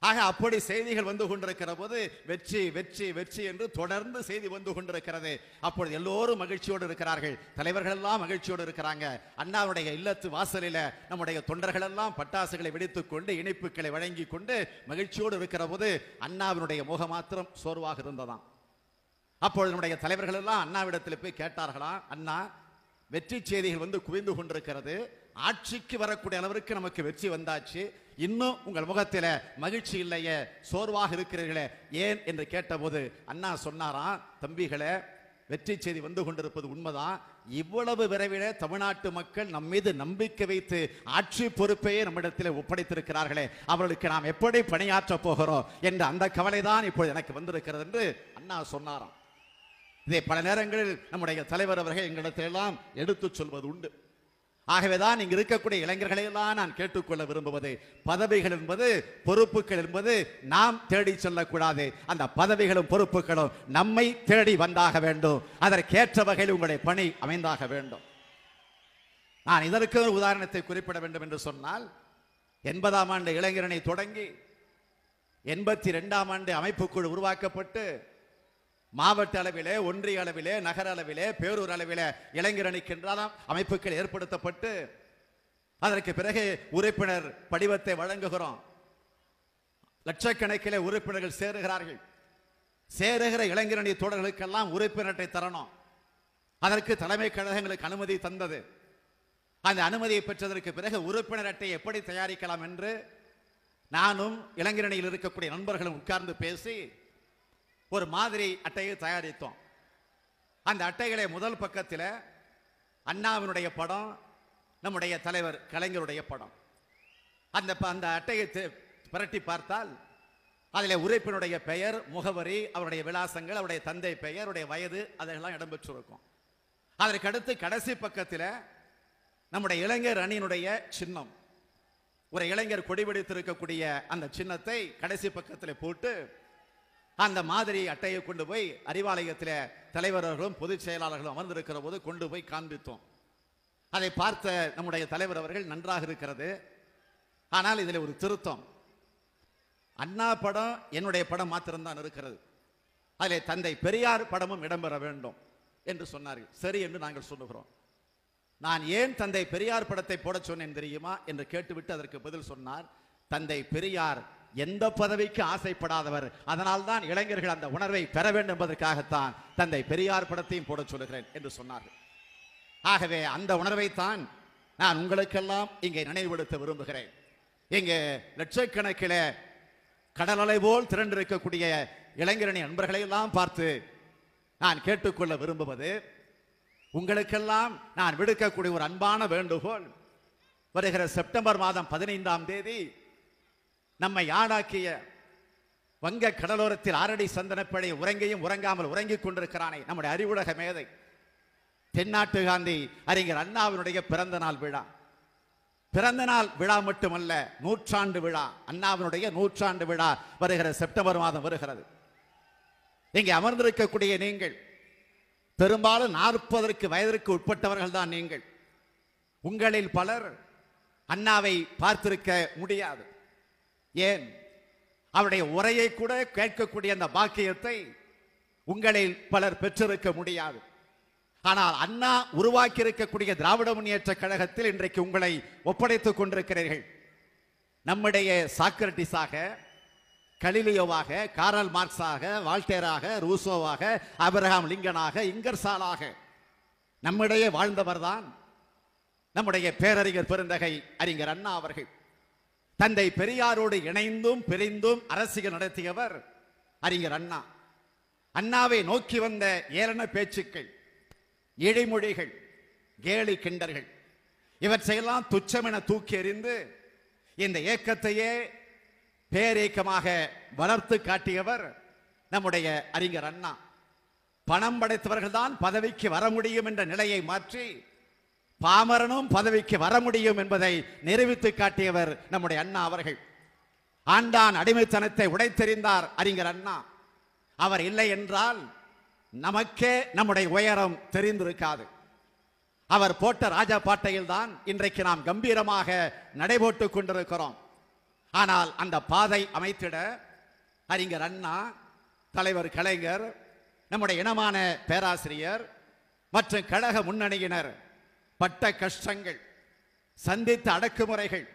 ஆக அப்படி செய்திகள் வந்து கொண்டிருக்கிற போது வெற்றி வெற்றி வெற்றி என்று தொடர்ந்து செய்தி வந்து கொண்டிருக்கிறது. அப்பொழுது எல்லோரும் மகிழ்ச்சியோடு இருக்கிறார்கள். தலைவர்கள் எல்லாம் மகிழ்ச்சியோடு இருக்கிறாங்க. அண்ணாவுடைய இல்லத்து வாசலில் நம்முடைய தொண்டர்கள் எல்லாம் பட்டாசுகளை வெடித்துக் கொண்டு இனிப்புகளை வழங்கி கொண்டு மகிழ்ச்சியோடு இருக்கிற போது அண்ணாவினுடைய முகம் மாத்திரம் சோர்வாக இருந்ததாம். அப்பொழுது நம்முடைய தலைவர்கள் எல்லாம் அண்ணாவிடத்தில் போய் கேட்டார்களாம் அண்ணா வெற்றி செய்திகள் வந்து குவிந்து கொண்டிருக்கிறது. ஆட்சிக்கு வரக்கூடிய அளவிற்கு நமக்கு வெற்றி வந்தாச்சு. இன்னும் உங்கள் முகத்தில் மகிழ்ச்சி இல்லையே சோர்வாக இருக்கிறீர்களே ஏன் என்று கேட்டபோது அண்ணா சொன்னாராம் தம்பிகளே வெற்றி செய்தி வந்து கொண்டிருப்பது உண்மைதான். இவ்வளவு விரைவில் தமிழ்நாட்டு மக்கள் நம் மீது நம்பிக்கை வைத்து ஆட்சி பொறுப்பையே நம்மிடத்தில் ஒப்படைத்திருக்கிறார்களே. அவர்களுக்கு நாம் எப்படி பணியாற்றப் போகிறோம்? என்ற அந்த கவலைதான் இப்பொழுது எனக்கு வந்திருக்கிறது என்று அண்ணா சொன்னாராம். இதை பல நேரங்களில் நம்முடைய தலைவர் அவர்கள் எங்களிடத்திலெல்லாம் எடுத்துச் சொல்வது உண்டு ஆகவேதான் இங்கு இருக்கக்கூடிய இளைஞர்களையெல்லாம் நான் கேட்டுக்கொள்ள விரும்புவது. பதவிகள் என்பது பொறுப்புகள் என்பது நாம் தேடி செல்லக்கூடாது. அந்த பதவிகளும் பொறுப்புகளும் நம்மை தேடி வந்தாக வேண்டும். அதற்கேற்ற வகையில் உங்களுடைய பணி அமைந்தாக வேண்டும். நான் இதற்கு ஒரு உதாரணத்தை குறிப்பிட வேண்டும் என்று சொன்னால் எண்பதாம் ஆண்டு இளைஞரனை தொடங்கி எண்பத்தி ரெண்டாம் ஆண்டு அமைப்புக்குழு உருவாக்கப்பட்டு மாவட்ட அளவிலே ஒன்றிய அளவிலே நகர அளவிலே பேரூர் அளவிலே இளைஞரணிக்கென்றாலும் அமைப்புகள் ஏற்படுத்தப்பட்டு அதற்கு பிறகு உறுப்பினர் படிவத்தை வழங்குகிறோம். லட்சக்கணக்கிலே உறுப்பினர்கள் சேருகிறார்கள். சேருகிற இளைஞரணி தோழர்களுக்கெல்லாம் உறுப்பினரை தரணும். அதற்கு தலைமை கழகங்களுக்கு அனுமதி தந்தது. அந்த அனுமதியை பெற்றதற்கு பிறகு உறுப்பினர் அட்டை எப்படி தயாரிக்கலாம் என்று நானும் இளைஞரணியில் இருக்கக்கூடிய நண்பர்களும் உட்கார்ந்து பேசி ஒரு மாதிரி அட்டையை தயாரித்தோம். அந்த அட்டைகளை முதல் பக்கத்தில் அண்ணாவினுடைய படம் நம்முடைய தலைவர் கலைஞருடைய படம். அந்த ப- அந்த அட்டையை புரட்டி பார்த்தால் அதில் உறுப்பினுடைய பெயர் முகவரி அவருடைய விலாசங்கள் அவருடைய தந்தை பெயர் அவருடைய வயது அதெல்லாம் இடம்பெற்றிருக்கும். அதற்கடுத்து கடைசி பக்கத்தில் நம்முடைய இளைஞர் அணியினுடைய சின்னம். ஒரு இளைஞர் கொடிபிடித்திருக்கக்கூடிய அந்த சின்னத்தை கடைசி பக்கத்தில் போட்டு அந்த மாதிரி அட்டையை கொண்டு போய் அறிவாலயத்தில் தலைவர்களும் பொதுச் செயலாளர்களும் அமர்ந்திருக்கிற போது கொண்டு போய் காண்பித்தோம். அதை பார்த்த நம்முடைய தலைவர் அவர்கள் நன்றாக இருக்கிறது. ஆனால் இதில் ஒரு திருத்தம். அண்ணா படம் என்னுடைய படம் மாத்திரம்தான் இருக்கிறது. அதில் தந்தை பெரியார் படமும் இடம்பெற வேண்டும் என்று சொன்னார்கள். சரி என்று நாங்கள் சொல்லுகிறோம். நான் ஏன் தந்தை பெரியார் படத்தை போட சொன்னேன் தெரியுமா? என்று கேட்டுவிட்டு அதற்கு பதில் சொன்னார். தந்தை பெரியார் எந்த பதவிக்கு ஆசைப்படாதவர். அதனால் தான் இளைஞர்கள் அந்த உணர்வை பெற வேண்டும் என்பதற்காகத்தான் தந்தை பெரியார் படத்தையும் போட சொல்லுகிறேன் என்று சொன்னார்கள். ஆகவே அந்த உணர்வைத்தான் நான் உங்களுக்கெல்லாம் இங்கே நினைவுபடுத்த விரும்புகிறேன். இங்கே லட்சக்கணக்கில் கடலலை போல் திரண்டிருக்கக்கூடிய இளைஞரணி நண்பர்களை எல்லாம் பார்த்து நான் கேட்டுக்கொள்ள விரும்புவது உங்களுக்கெல்லாம் நான் விடுக்கக்கூடிய ஒரு அன்பான வேண்டுகோள். வருகிற செப்டம்பர் மாதம் பதினைந்தாம் தேதி நம்மை ஆடாக்கிய வங்க கடலோரத்தில் ஆரடி சந்தனப்படை உறங்கியும் உறங்காமல் உறங்கிக் கொண்டிருக்கிறானே. நம்முடைய அறிவுலக மேதை தென்னாட்டு காந்தி அறிஞர் அண்ணாவினுடைய பிறந்த நாள் விழா. பிறந்த நாள் விழா மட்டுமல்ல நூற்றாண்டு விழா. அண்ணாவினுடைய நூற்றாண்டு விழா வருகிற செப்டம்பர் மாதம் வருகிறது. இங்கே அமர்ந்திருக்கக்கூடிய நீங்கள் பெரும்பாலும் நாற்பதற்கு வயதிற்கு உட்பட்டவர்கள் தான் நீங்கள். உங்களில் பலர் அண்ணாவை பார்த்திருக்க முடியாது. ஏன்? அவருடைய உரையை கூட கேட்கக்கூடிய அந்த பாக்கியத்தை உங்களில் பலர் பெற்றிருக்க முடியாது. ஆனால் அண்ணா உருவாக்கி இருக்கக்கூடிய திராவிட முன்னேற்ற கழகத்தில் இன்றைக்கு உங்களை ஒப்படைத்துக் கொண்டிருக்கிறீர்கள். நம்முடைய சாக்ரட்டிஸாக கலிலியோவாக காரல் மார்க்ஸாக வால்டேராக ரூசோவாக அபிரஹாம் லிங்கனாக இங்கர்சாலாக நம்மிடையே வாழ்ந்தவர்தான். நம்முடைய பேரறிஞர் பெருந்தகை அறிஞர் அண்ணா அவர்கள். தந்தை பெரியாரோடு இணைந்தும் பிரிந்தும் அரசியல் நடத்தியவர் அறிஞர் அண்ணா. அண்ணாவை நோக்கி வந்த ஏளன பேச்சுக்கள் இழிமொழிகள் கேலி கிண்டர்கள் இவற்றையெல்லாம் துச்சமென தூக்கி எறிந்து இந்த இயக்கத்தையே பேரேக்கமாக வளர்த்து காட்டியவர் நம்முடைய அறிஞர் அண்ணா. பணம் படைத்தவர்கள்தான் பதவிக்கு வர முடியும் என்ற நிலையை மாற்றி பாமரனும் பதவிக்கு வர முடியும் என்பதை நிரூபித்து காட்டியவர் நம்முடைய அண்ணா அவர்கள். ஆண்டான் அடிமைத்தனத்தை உடைத்தெறிந்தார் அறிஞர் அண்ணா. அவர் இல்லை என்றால் நமக்கே நம்முடைய உயரம் தெரிந்திருக்காது. அவர் போட்ட ராஜா பாட்டையில் தான் இன்றைக்கு நாம் கம்பீரமாக நடைபோட்டுக் கொண்டிருக்கிறோம். ஆனால் அந்த பாதை அமைத்திட அறிஞர் அண்ணா தலைவர் கலைஞர் நம்முடைய இனமான பேராசிரியர் மற்றும் கழக முன்னணியினர் பட்ட கஷ்டங்கள் சந்தித்த அடக்குமுறைகள்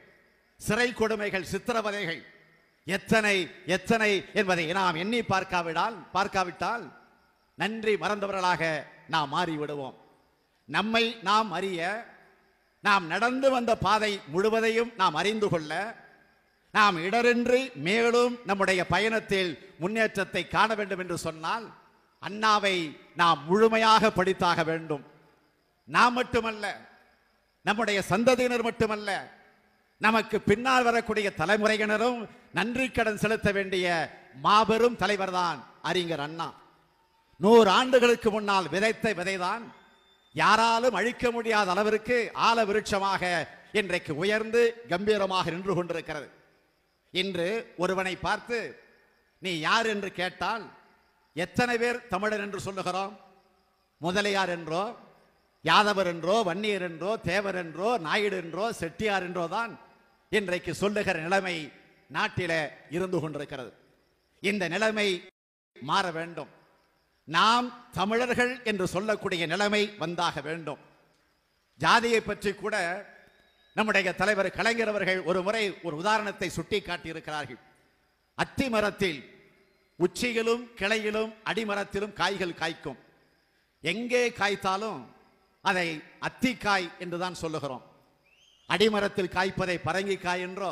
சிறை கொடுமைகள் சித்திரவதைகள் எத்தனை எத்தனை என்பதை நாம் எண்ணி பார்க்காவிடால் பார்க்காவிட்டால் நன்றி மறந்தவர்களாக நாம் மாறிவிடுவோம். நம்மை நாம் அறிய நாம் நடந்து வந்த பாதை முழுவதையும் நாம் அறிந்து கொள்ள நாம் இடரின்றி மேலும் நம்முடைய பயணத்தில் முன்னேற்றத்தை காண வேண்டும் என்று சொன்னால் அண்ணாவை நாம் முழுமையாக படித்தாக வேண்டும். நாம் மட்டுமல்ல நம்முடைய சந்ததியினர் மட்டுமல்ல நமக்கு பின்னால் வரக்கூடிய தலைமுறையினரும் நன்றி கடன் செலுத்த வேண்டிய மாபெரும் தலைவர்தான் அறிஞர் அண்ணா. நூறு ஆண்டுகளுக்கு முன்னால் விதைத்த விதைதான் யாராலும் அழிக்க முடியாத அளவிற்கு ஆல விருட்சமாக இன்றைக்கு உயர்ந்து கம்பீரமாக நின்று கொண்டிருக்கிறது. இன்று ஒருவனை பார்த்து நீ யார் என்று கேட்டால் எத்தனை பேர் தமிழர் என்று சொல்லுகிறோம்? முதலியார் என்றோ யாதவர் என்றோ வன்னியர் என்றோ தேவர் என்றோ நாயுடு என்றோ செட்டியார் என்றோ தான் இன்றைக்கு சொல்லுகிற நிலைமை நாட்டில இருந்து கொண்டிருக்கிறது. இந்த நிலைமை மாற வேண்டும். நாம் தமிழர்கள் என்று சொல்லக்கூடிய நிலைமை வந்தாக வேண்டும். ஜாதியை பற்றி கூட நம்முடைய தலைவர் கலைஞர் அவர்கள் ஒரு முறை ஒரு உதாரணத்தை சுட்டி காட்டியிருக்கிறார்கள் அத்தி மரத்தில் உச்சியிலும் கிளையிலும் அடிமரத்திலும் காய்கள் காய்க்கும். எங்கே காய்த்தாலும் அதை அத்திக்காய் என்றுதான் சொல்லுகிறோம். அடிமரத்தில் காய்ப்பதை பரங்கிக்காய் என்றோ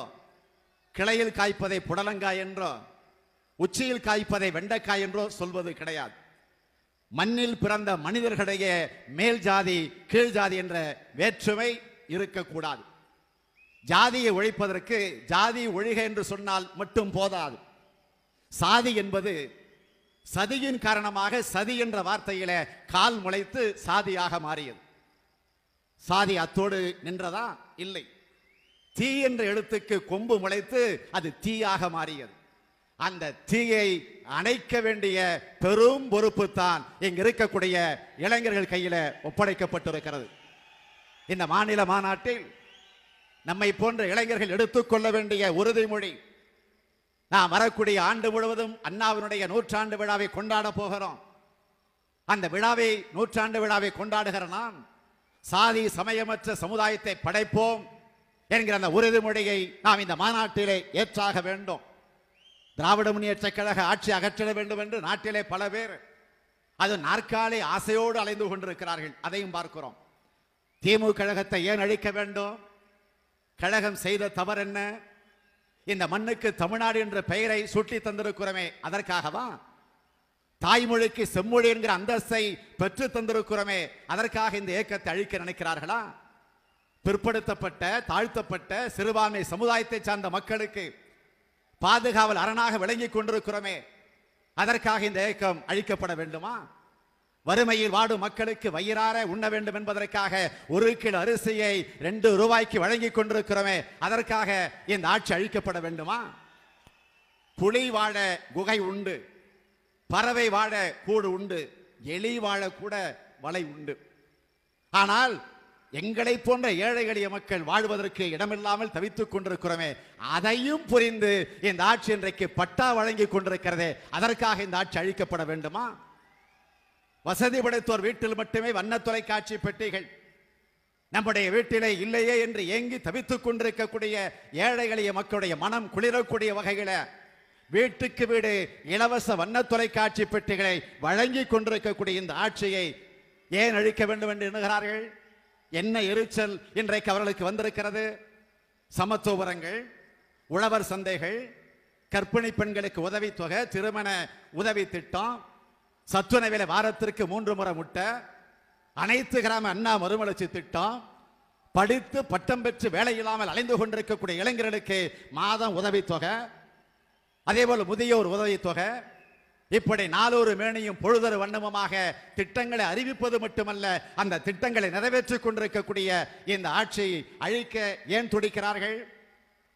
கிளையில் காய்ப்பதை புடலங்காய் என்றோ உச்சியில் காய்ப்பதை வெண்டைக்காய் என்றோ சொல்வது கிடையாது. மண்ணில் பிறந்த மனிதர்களிடையே மேல் ஜாதி கீழ் ஜாதி என்ற வேற்றுமை இருக்கக்கூடாது. ஜாதியை ஒழிப்பதற்கு ஜாதி ஒழிக என்று சொன்னால் மட்டும் போதாது. சாதி என்பது சதியின் காரணமாக சதி என்ற வார்த்தையில கால் முளைத்து சாதியாக மாறியது. சாதி அத்தோடு நின்றதா? இல்லை. தீ என்ற எழுத்துக்கு கொம்பு முளைத்து அது தீயாக மாறியது. அந்த தீயை அணைக்க வேண்டிய பெரும் பொறுப்பு தான் இங்க இருக்கக்கூடிய இளைஞர்கள் கையில ஒப்படைக்கப்பட்டிருக்கிறது. இந்த மாநில மாநாட்டில் நம்மை போன்ற இளைஞர்கள் எடுத்துக்கொள்ள வேண்டிய உறுதிமொழி நாம் வரக்கூடிய ஆண்டு முழுவதும் அண்ணாவினுடைய நூற்றாண்டு விழாவை கொண்டாட போகிறோம். அந்த விழாவை நூற்றாண்டு விழாவை கொண்டாடுகிற நாம் சாதி சமயமற்ற சமுதாயத்தை படைப்போம் என்கிற அந்த உறுதிமொழியை நாம் இந்த மாநாட்டிலே ஏற்றாக வேண்டும். திராவிட முன்னேற்ற கழக ஆட்சி அகற்றிட வேண்டும் என்று நாட்டிலே பல பேர் அது நாற்காலி ஆசையோடு அலைந்து கொண்டிருக்கிறார்கள். அதையும் பார்க்கிறோம். திமுக கழகத்தை ஏன் அழிக்க வேண்டும்? கழகம் செய்த தவறு என்ன இந்த மண்ணுக்கு தமிழ்நாடு என்ற பெயரை சுட்டி தந்திருக்கிறோமே அதற்காகவா? தாய்மொழிக்கு செம்மொழி என்கிற அந்தஸ்தை பெற்று தந்திருக்கிறோமே அதற்காக இந்த இயக்கத்தை அழிக்க நினைக்கிறார்களா? பிற்படுத்தப்பட்ட தாழ்த்தப்பட்ட சிறுபான்மை சமுதாயத்தை சார்ந்த மக்களுக்கு பாதுகாவல் அரணாக விளங்கிக் கொண்டிருக்கிறோமே அதற்காக இந்த இயக்கம் அழிக்கப்பட வேண்டுமா? வறுமையில் வாடும் மக்களுக்கு வயிறார உண்ண வேண்டும் என்பதற்காக ஒரு கிலோ அரிசியை ரெண்டு ரூபாய்க்கு வழங்கிக் கொண்டிருக்கிறோமே அதற்காக இந்த ஆட்சி அழிக்கப்பட வேண்டுமா? புலி வாழ குகை உண்டு பறவை வாழ கூடு உண்டு எலி வாழ கூட வலை உண்டு. ஆனால் எங்களை போன்ற ஏழை எளிய மக்கள் வாழ்வதற்கு இடமில்லாமல் தவித்துக் கொண்டிருக்கிறோமே அதையும் புரிந்து இந்த ஆட்சி இன்றைக்கு பட்டா வழங்கி கொண்டிருக்கிறதே அதற்காக இந்த ஆட்சி அழிக்கப்பட வேண்டுமா? வசதி படைத்தோர் வீட்டில் மட்டுமே வண்ண தொலைக்காட்சி பெட்டிகள். நம்முடைய வீட்டிலே இல்லையே என்று ஏங்கி தவித்துக் கொண்டிருக்கக்கூடிய ஏழை எளிய மக்களுடைய மனம் குளிரக்கூடிய வகையில வீட்டுக்கு வீடு இலவச வண்ண தொலைக்காட்சி பெட்டிகளை வழங்கி கொண்டிருக்கக்கூடிய இந்த ஆட்சியை ஏன் அழிக்க வேண்டும் என்று எண்ணுகிறார்கள்? என்ன எரிச்சல் இன்றைக்கு அவர்களுக்கு வந்திருக்கிறது? சமத்துவரங்கள் உழவர் சந்தைகள் கற்பிணி பெண்களுக்கு உதவித்தொகை திருமண உதவி திட்டம் சத்துணவில வாரத்திற்கு மூன்று முறை முட்டை அனைத்து கிராம அண்ணா மறுமலர்ச்சி திட்டம் படித்து பட்டம் பெற்று வேலை இல்லாமல் அலைந்து கொண்டிருக்கக்கூடிய இளைஞர்களுக்கு மாதம் உதவித்தொகை அதேபோல் முதியோர் உதவித்தொகை இப்படி நாளொரு மேனியும் பொழுதொரு வண்ணமுமாக திட்டங்களை அறிவிப்பது மட்டுமல்ல அந்த திட்டங்களை நிறைவேற்றிக் கொண்டிருக்கக்கூடிய இந்த ஆட்சியை அழிக்க ஏன் துடிக்கிறார்கள்?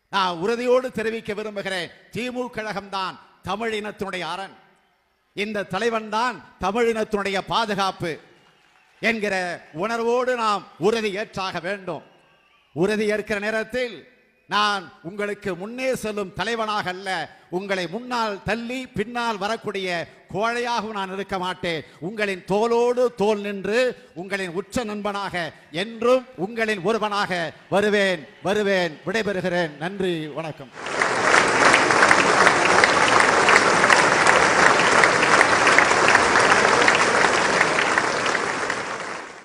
நான் உறுதியோடு தெரிவிக்க விரும்புகிறேன் திமுக கழகம்தான் தமிழ் இனத்தினுடைய அரண். இந்த தலைவன் தான் தமிழினத்தினுடைய பாதுகாப்பு என்கிற உணர்வோடு நாம் உறுதி ஏற்றாக வேண்டும். உறுதி ஏற்கிற நேரத்தில் நான் உங்களுக்கு முன்னே செல்லும் தலைவனாக அல்ல உங்களை முன்னால் தள்ளி பின்னால் வரக்கூடிய கோழையாகவும் நான் இருக்க மாட்டேன். உங்களின் தோளோடு தோல் நின்று உங்களின் உச்ச நண்பனாக என்றும் உங்களின் ஒருவனாக வருவேன் வருவேன் விடைபெறுகிறேன். நன்றி வணக்கம்.